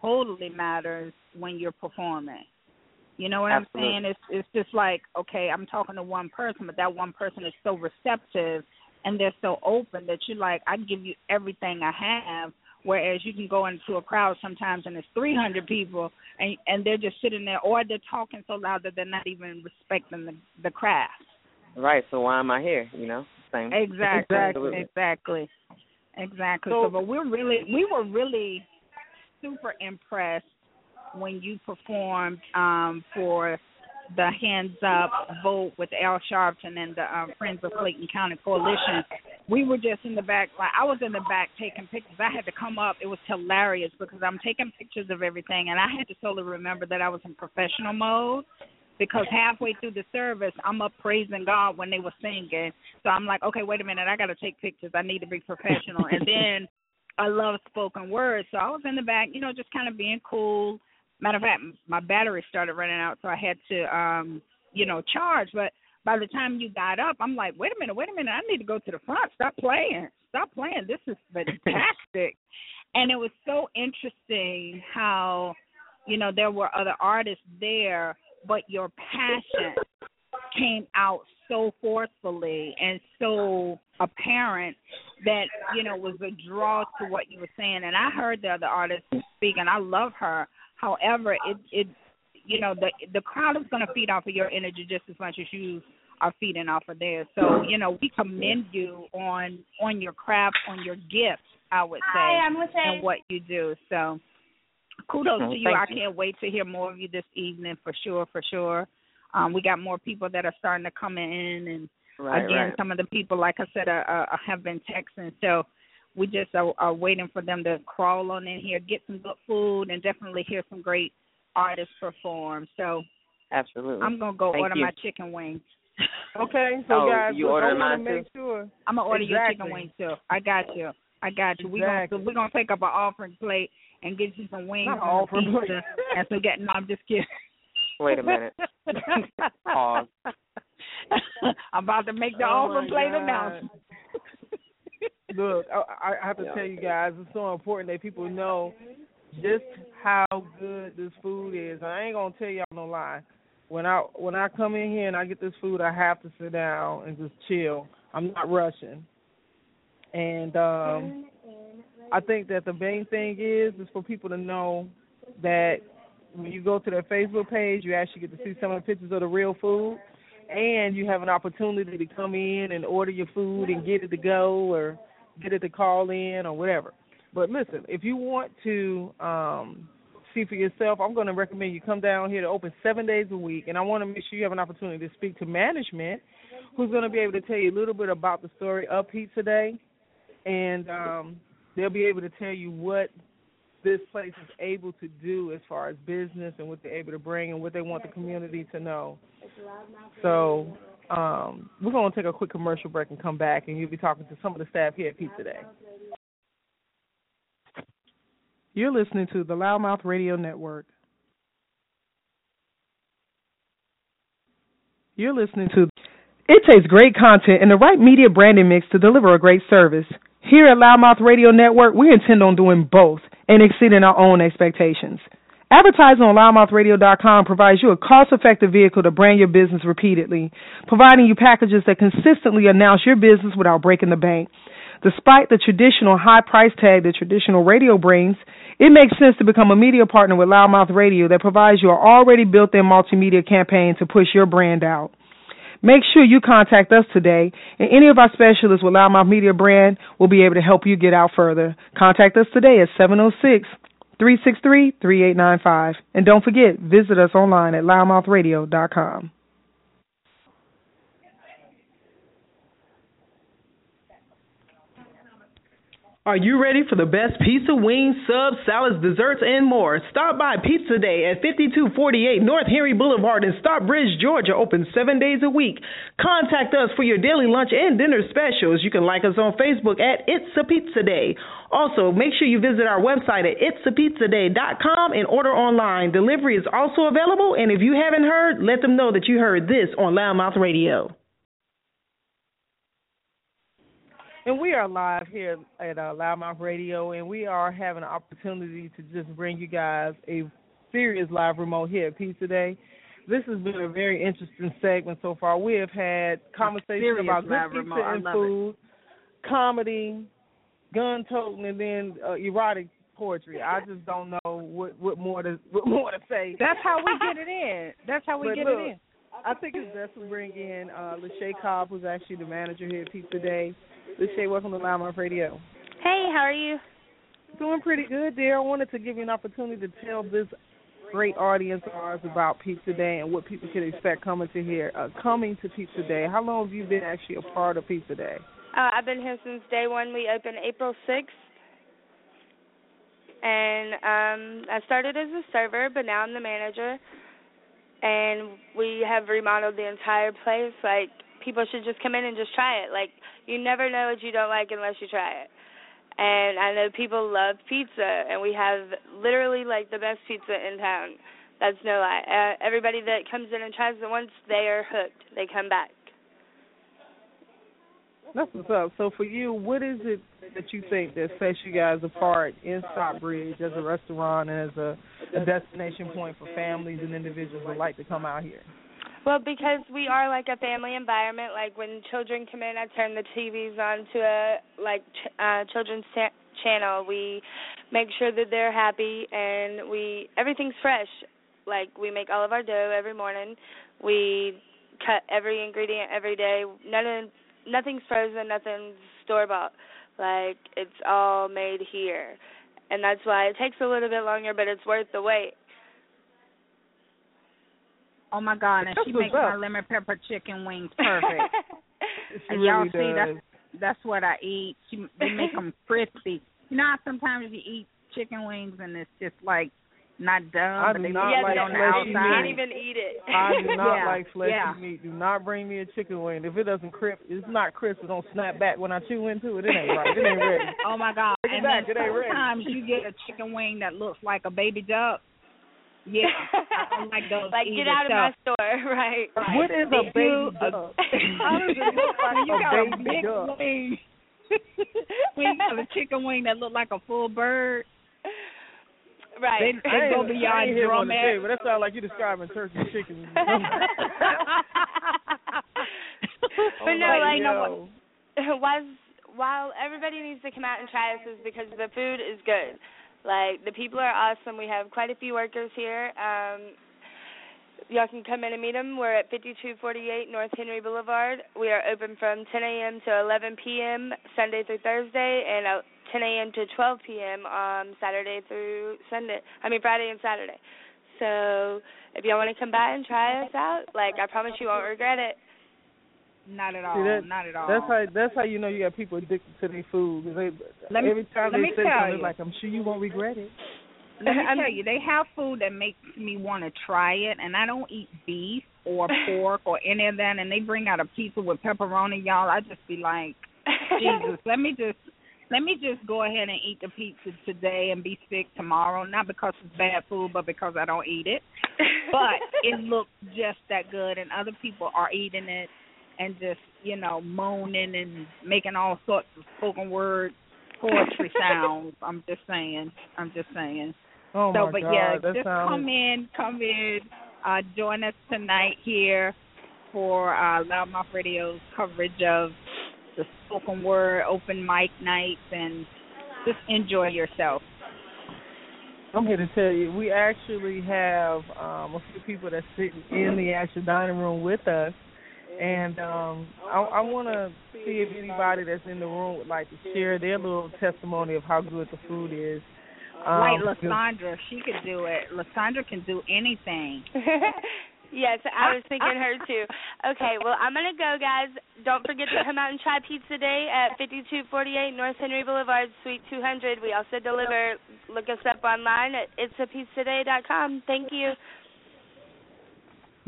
totally matters when you're performing. You know what Absolutely. I'm saying? It's it's just like okay, I'm talking to one person, but that one person is so receptive and they're so open that you're like, I give you everything I have. Whereas you can go into a crowd sometimes and it's 300 people and and they're just sitting there or they're talking so loud that they're not even respecting the the craft. Right. So why am I here? You know, same. Exactly, Absolutely. exactly, exactly. So- So, but we're really, we were really super impressed when you performed um for the Hands Up vote with Al Sharpton and the uh, Friends of Clayton County Coalition. We were just in the back, like I was in the back taking pictures. I had to come up. It was hilarious because I'm taking pictures of everything, and I had to totally remember that I was in professional mode because halfway through the service I'm up praising God when they were singing. So I'm like, okay, wait a minute, I got to take pictures. I need to be professional. and then I love spoken word, so I was in the back, you know, just kind of being cool. Matter of fact, my battery started running out, so I had to, um, you know, charge. But by the time you got up, I'm like, wait a minute, wait a minute, I need to go to the front. Stop playing, stop playing. This is fantastic. and it was so interesting how, you know, there were other artists there, but your passion came out so forcefully and so apparent that you know was a draw to what you were saying. And i heard the other artist speak and i love her. However it it you know the the crowd is going to feed off of your energy just as much as you are feeding off of theirs. So you know we commend you on on your craft on your gift i would say Hi, and what you do. So kudos Oh, to you thank i you. can't wait to hear more of you this evening for sure for sure um, we got more people that are starting to come in, and Right. again, right. some of the people, like I said, are, are, have been texting. So we just are, are waiting for them to crawl on in here, get some good food, and definitely hear some great artists perform. So Absolutely. I'm gonna go Thank order you. my chicken wings. Okay, so Oh, guys, you look, I ordering want to mine make sure. I'm gonna order your chicken wings too. I got you. I got you. We're gonna we're gonna take up an offering plate and get you some wings Not and some pizza and some get. No, I'm just kidding. Wait a minute. Pause. I'm about to make the Oh, offering my plate God. announcement. Look, I, I have to tell you guys, it's so important that people know just how good this food is. I ain't gonna tell y'all no lie. When I when I come in here and I get this food, I have to sit down and just chill. I'm not rushing. And um I think that the main thing is is for people to know that when you go to their Facebook page, you actually get to see some of the pictures of the real food, and you have an opportunity to come in and order your food and get it to go or get it to call in or whatever. But listen, if you want to um, see for yourself, I'm going to recommend you come down here to open seven days a week, and I want to make sure you have an opportunity to speak to management, who's going to be able to tell you a little bit about the story of Pizza Day, and um, they'll be able to tell you what this place is able to do as far as business and what they're able to bring and what they want the community to know. So um, we're going to take a quick commercial break and come back, and you'll be talking to some of the staff here at Pizza Day. You're listening to the Loudmouth Radio Network. You're listening to It takes great content and the right media branding mix to deliver a great service. Here at Loudmouth Radio Network, we intend on doing both and exceeding our own expectations. Advertising on loudmouthradio.com provides you a cost-effective vehicle to brand your business repeatedly, providing you packages that consistently announce your business without breaking the bank. Despite the traditional high price tag that traditional radio brings, it makes sense to become a media partner with Loudmouth Radio that provides you an already built in multimedia campaign to push your brand out. Make sure you contact us today, and any of our specialists with Loudmouth Media Brand will be able to help you get out further. Contact us today at 706 363 3895. And don't forget, visit us online at loudmouthradio.com. Are you ready for the best pizza, wings, subs, salads, desserts, and more? Stop by Pizza Day at 5248 North Henry Boulevard in Stockbridge, Georgia, open seven days a week. Contact us for your daily lunch and dinner specials. You can like us on Facebook at It's a Pizza Day. Also, make sure you visit our website at itsapizzaday.com and order online. Delivery is also available, and if you haven't heard, let them know that you heard this on Loudmouth Radio. And we are live here at uh, Loudmouth Radio, and we are having an opportunity to just bring you guys a serious live remote here at Pizza Day. This has been a very interesting segment so far. We have had conversations about good pizza remote. and food, it. comedy, gun toting, and then uh, erotic poetry. I just don't know what what more to what more to say. That's how we get it in. That's how we But get look, it in. I think it's best to bring in uh, Lachey Cobb, who's actually the manager here at Pizza Day. Lachey, welcome to Loudmouth Radio. Hey, how are you? Doing pretty good, dear. I wanted to give you an opportunity to tell this great audience of ours about Pizza Day and what people can expect coming to here. Uh, coming to Pizza Day, how long have you been actually a part of Pizza Day? Uh, I've been here since day one. We opened April 6th. And um I started as a server, but now I'm the manager. And we have remodeled the entire place. Like, people should just come in and just try it. Like, you never know what you don't like unless you try it. And I know people love pizza, and we have literally like the best pizza in town. That's no lie. Uh, everybody that comes in and tries it once, they are hooked. They come back. That's what's up. So for you, what is it that you think that sets you guys apart in Stockbridge as a restaurant and as a, a destination point for families and individuals that like to come out here? Well, because we are like a family environment. Like when children come in, I turn the TVs on to a like ch- uh children's ta- channel. We make sure that they're happy and we everything's fresh. Like we make all of our dough every morning. We cut every ingredient every day. None of nothing's frozen, nothing's store bought. Like it's all made here. And that's why it takes a little bit longer, but it's worth the wait. Oh my God! And she what's makes my lemon pepper chicken wings perfect. She and y'all really see does. that's that's what I eat. She they make them crispy. You know how sometimes you eat chicken wings and it's just like not done, I but do they not yeah, like on the fleshy you outside. can't even eat it. I do not Yeah, like fleshy yeah. meat. Do not bring me a chicken wing. If it doesn't crisp, it's not crisp. It don't snap back when I chew into it. It ain't right. It ain't ready. Oh my God! Bring it and back. then It ain't ready. sometimes you get a chicken wing that looks like a baby duck. Yeah, I don't like those like get out of So- my store, right? right. What is They a baby do duck? How does it look like you A got a baby big duck. wing? when you got a chicken wing that look like a full bird. Right. They, they go I beyond ain't hear one to say, dromedary. but that sounds like you're describing turkey chicken. But oh, no, I'm like, yo. was while everybody needs to come out and try this is because the food is good. Like the people are awesome. We have quite a few workers here. Um y'all can come in and meet them. We're at 5248 North Henry Boulevard. We are open from 10 a.m. to 11 p.m. Sunday through Thursday, and uh, 10 a.m. to 12 p.m. um Saturday through Sunday. I mean Friday and Saturday. So if y'all want to come by and try us out, like I promise you won't regret it. Not at all. See, that- not at all. That's how that's how you know you got people addicted to their food. They, Let me- every time they say something, you. like I'm sure you won't regret it. Let me tell you, they have food that makes me want to try it, and I don't eat beef or pork or any of that. And they bring out a pizza with pepperoni, y'all. I just be like, Jesus, let me just let me just go ahead and eat the pizza today and be sick tomorrow. Not because it's bad food, but because I don't eat it. But it looks just that good, and other people are eating it and just you know moaning and making all sorts of spoken word poetry sounds. I'm just saying. I'm just saying. Oh so, my but God, yeah, just sounds come in, come in, uh, join us tonight here for uh, Loudmouth Radio's coverage of the spoken word open mic nights, and just enjoy yourself. I'm here to tell you, we actually have um, a few people that's sitting in the actual dining room with us, and um, I, I want to see if anybody that's in the room would like to share their little testimony of how good the food is. Um, like Lysandra, she could do it. Lysandra can do anything. yes, I was thinking her too. Okay, well I'm gonna go, guys. Don't forget to come out and try Pizza Day at 5248 North Henry Boulevard, Suite 200. We also deliver. Look us up online at itsapizzaday.com. Thank you.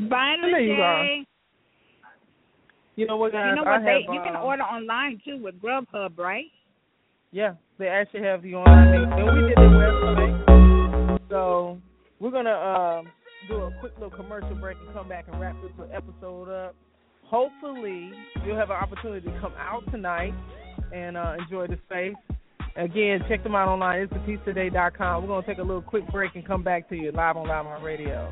Bye, There you are. Lachey. You know what, guys? You know I? They have, you can uh, order online too with Grubhub, right? Yeah, they actually have the online thing. And we did. So we're gonna um do a quick little commercial break and come back and wrap this episode up. Hopefully you'll have an opportunity to come out tonight and uh, enjoy the space. Again, check them out online. It's thepizzaday.com. We're gonna take a little quick break and come back to you live on Loud Radio.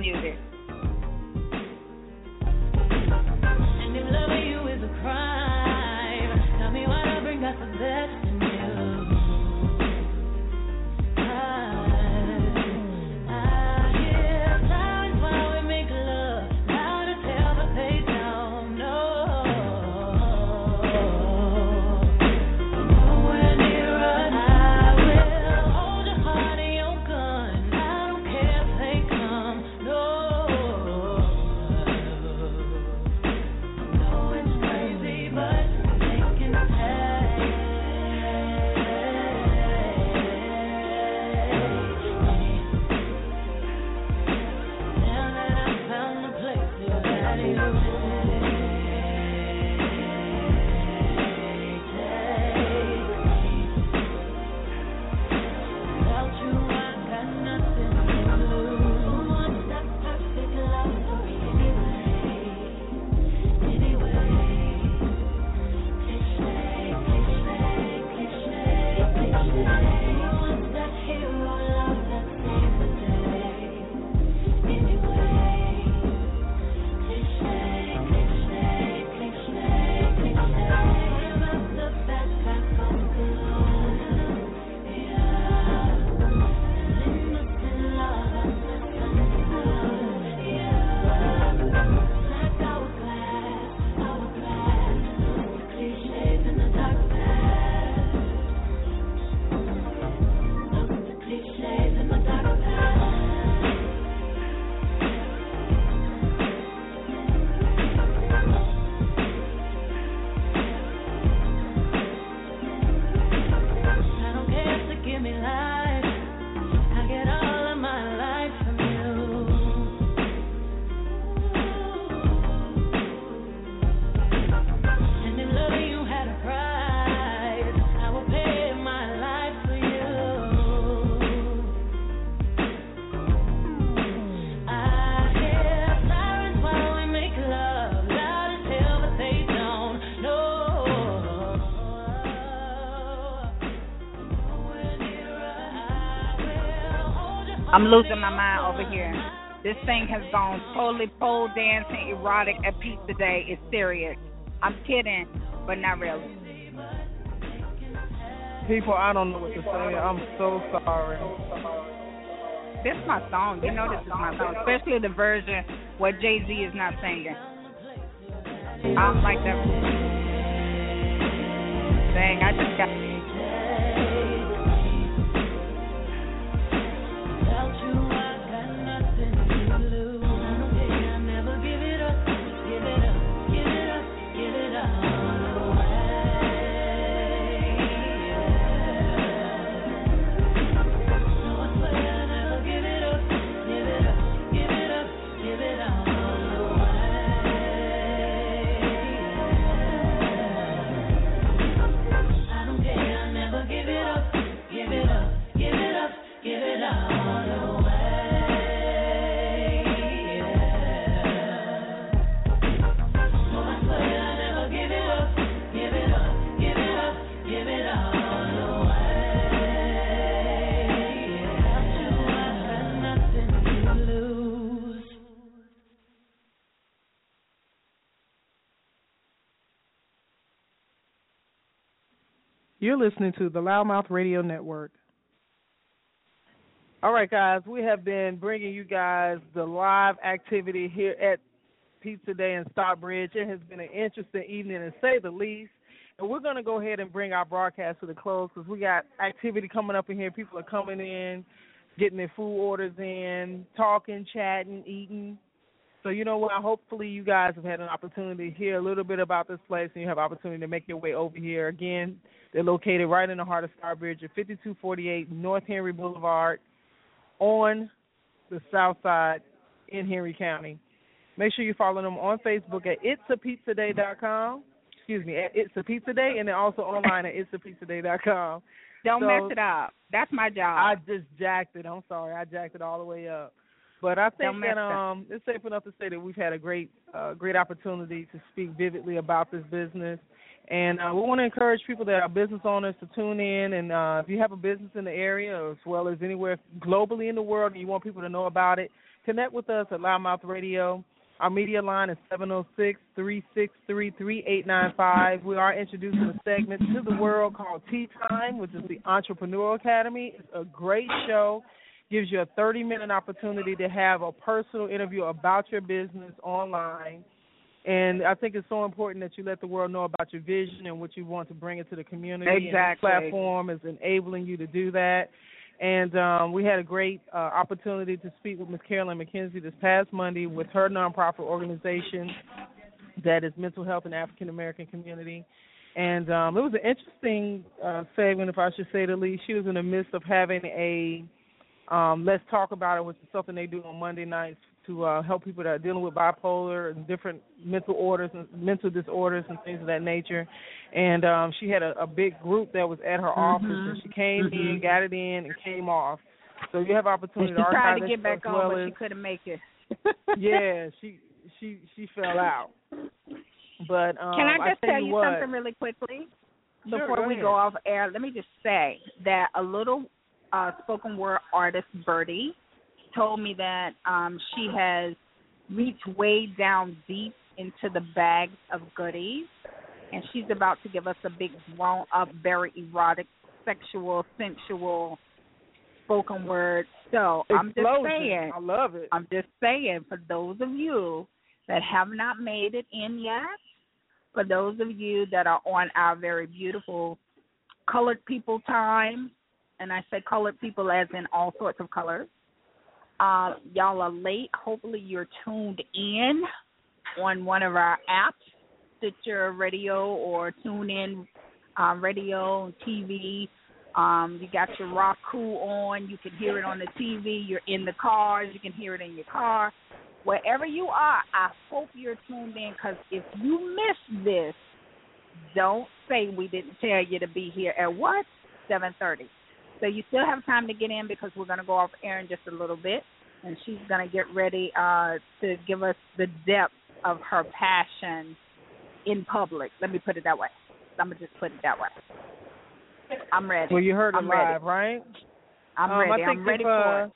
music. I'm losing my mind over here. This thing has gone totally pole dancing, erotic at pizza today. It's serious. I'm kidding, but not really. People, I don't know what to say. I'm so sorry. This is my song. You know this is my song, especially the version where Jay Z is not singing. I don't like that thing. I just got. You're listening to the Loudmouth Radio Network. All right, guys, we have been bringing you guys the live activity here at Pizza Day in Stockbridge. It has been an interesting evening, to say the least. And we're going to go ahead and bring our broadcast to the close because we got activity coming up in here. People are coming in, getting their food orders in, talking, chatting, eating. So you know what? Hopefully you guys have had an opportunity to hear a little bit about this place, and you have opportunity to make your way over here. Again, they're located right in the heart of Stockbridge at 5248 North Henry Boulevard, on the south side in Henry County. Make sure you follow them on Facebook at itsapizzaday.com. Excuse me, at It's a Pizza Day, and then also online at itsapizzaday.com. Don't So- mess it up. That's my job. I just jacked it. I'm sorry, I jacked it all the way up. But I think that um, it's safe enough to say that we've had a great, uh, great opportunity to speak vividly about this business, and uh, we want to encourage people that are business owners to tune in. And uh, if you have a business in the area, as well as anywhere globally in the world, and you want people to know about it, connect with us at Loudmouth Radio. Our media line is 706-363-3895. We are introducing a segment to the world called Tea Time, which is the Entrepreneur Academy. It's a great show. Gives you a 30-minute opportunity to have a personal interview about your business online. And I think it's so important that you let the world know about your vision and what you want to bring into the community. And this platform is enabling you to do that. And um, we had a great uh, opportunity to speak with Ms. Carolyn McKenzie this past Monday with her nonprofit organization that is mental health in African American community. And um, it was an interesting uh, segment, if I should say the least. She was in the midst of having a um, Let's Talk About It, which is something they do on Monday nights to uh, help people that are dealing with bipolar and different mental orders and mental disorders and things of that nature. And um, she had a, a big group that was at her office, and she came in, Mhm. got it in, and came off. So you have and opportunity she to tried to get back on, well but as she couldn't make it. yeah, she she she fell out. But um, Can I just tell, tell you what, something really quickly Sure, before we go off air? Let me just say that a little uh, spoken word artist, Birdie, told me that um, she has reached way down deep into the bags of goodies, and she's about to give us a big, grown up, very erotic, sexual, sensual spoken word. So I'm just saying. I love it. I'm just saying, for those of you that have not made it in yet, for those of you that are on our very beautiful colored people time, and I say colored people as in all sorts of colors, uh, y'all are late. Hopefully, you're tuned in on one of our apps, Stitcher Radio or TuneIn uh, Radio, TV. Um, you got your Roku on. You can hear it on the TV. You're in the cars. You can hear it in your car. Wherever you are, I hope you're tuned in because if you miss this, don't say we didn't tell you to be here at what? 7:30. So you still have time to get in because we're going to go off air in just a little bit, and she's going to get ready uh, to give us the depth of her passion in public. Let me put it that way. I'm gonna just put it that way. I'm ready. Well, you heard it I'm live, ready. right? I'm Um, ready. I think I'm ready if, for uh, it.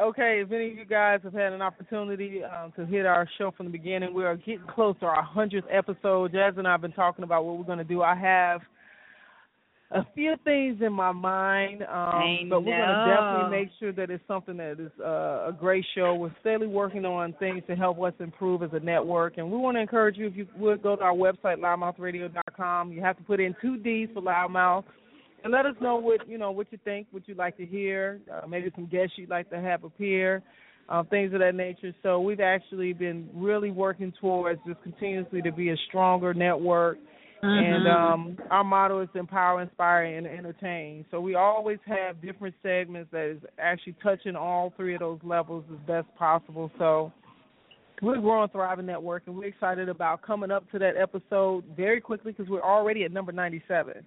Okay, if any of you guys have had an opportunity um, to hit our show from the beginning, we are getting close to our hundredth episode. Jazz and I have been talking about what we're going to do. I have a few things in my mind, um, but we're going to definitely make sure that it's something that is uh, a great show. We're steadily working on things to help us improve as a network, and we want to encourage you if you would go to our website louddmouthradio.com. You have to put in two D's for loudmouth and let us know what you know what you think, what you'd like to hear, uh, maybe some guests you'd like to have appear, uh, things of that nature. So we've actually been really working towards just continuously to be a stronger network. And Mhm. um, our motto is empower, inspire, and entertain. So we always have different segments that is actually touching all three of those levels as best possible. So we're growing, thriving network, and we're excited about coming up to that episode very quickly because we're already at number 97.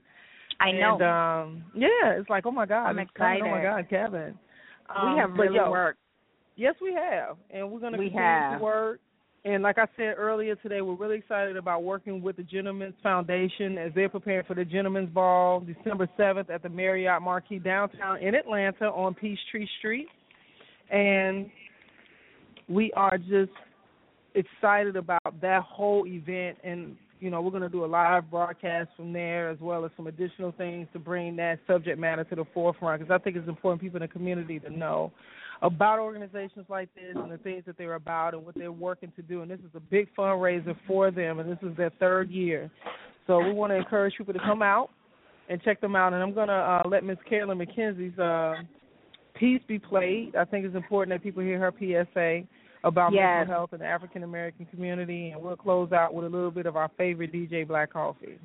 I know. And um yeah, it's like, oh my God, I'm it's coming. Oh my. God, Kevin. Um, we have really yo, worked. Yes, we have, and we're going to continue have. to work. And like I said earlier today, we're really excited about working with the Gentlemen's Foundation as they're preparing for the Gentlemen's Ball December 7th at the Marriott Marquis downtown in Atlanta on Peachtree Street. And we are just excited about that whole event and you know, we're going to do a live broadcast from there as well as some additional things to bring that subject matter to the forefront because I think it's important people in the community to know about organizations like this and the things that they're about and what they're working to do. And this is a big fundraiser for them, and this is their third year. So we want to encourage people to come out and check them out. And I'm going to uh, let Miss Carolyn McKenzie's uh, piece be played. I think it's important that people hear her PSA about Yes. mental health in the African American community, and we'll close out with a little bit of our favorite DJ Black Coffee.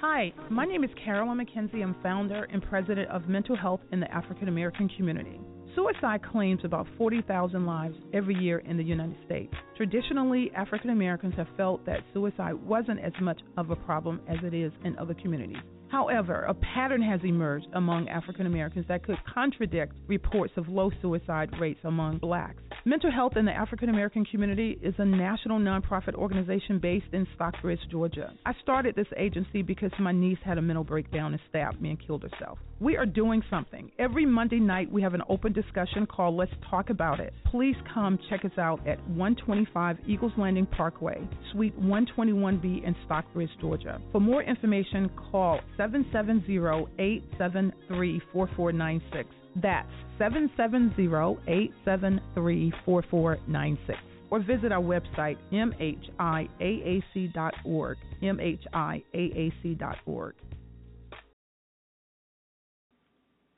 Hi, my name is Carolyn McKenzie. I'm founder and president of Mental Health in the African American Community. Suicide claims about 40,000 lives every year in the United States. Traditionally, African Americans have felt that suicide wasn't as much of a problem as it is in other communities. However, a pattern has emerged among African Americans that could contradict reports of low suicide rates among blacks. Mental Health in the African American Community is a national nonprofit organization based in Stockbridge, Georgia. I started this agency because my niece had a mental breakdown and stabbed me and killed herself. We are doing something. Every Monday night, we have an open discussion called Let's Talk About It. Please come check us out at 125 Eagles Landing Parkway, Suite 121B in Stockbridge, Georgia. For more information, call 770-873-4496. That's 770-873-4496. Or visit our website, mhiaac.org, mhiaac.org.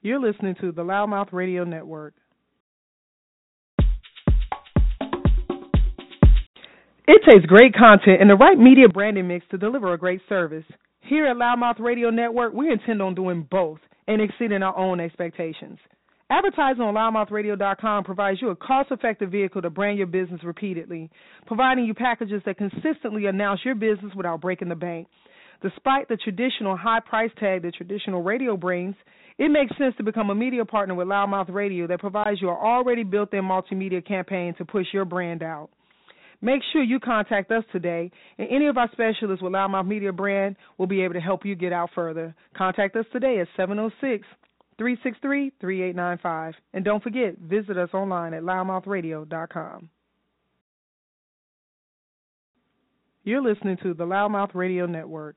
You're listening to the Loudmouth Radio Network. It takes great content and the right media branding mix to deliver a great service. Here at Loudmouth Radio Network, we intend on doing both and exceeding our own expectations. Advertising on louddmouthradio.com provides you a cost effective vehicle to brand your business repeatedly, providing you packages that consistently announce your business without breaking the bank. Despite the traditional high price tag that traditional radio brings, it makes sense to become a media partner with Loudmouth Radio that provides you an already built in multimedia campaign to push your brand out. Make sure you contact us today, and any of our specialists with Loudmouth Media Brand will be able to help you get out further. Contact us today at 706 363 3895. And don't forget, visit us online at louddmouthradio.com. You're listening to the Loudmouth Radio Network.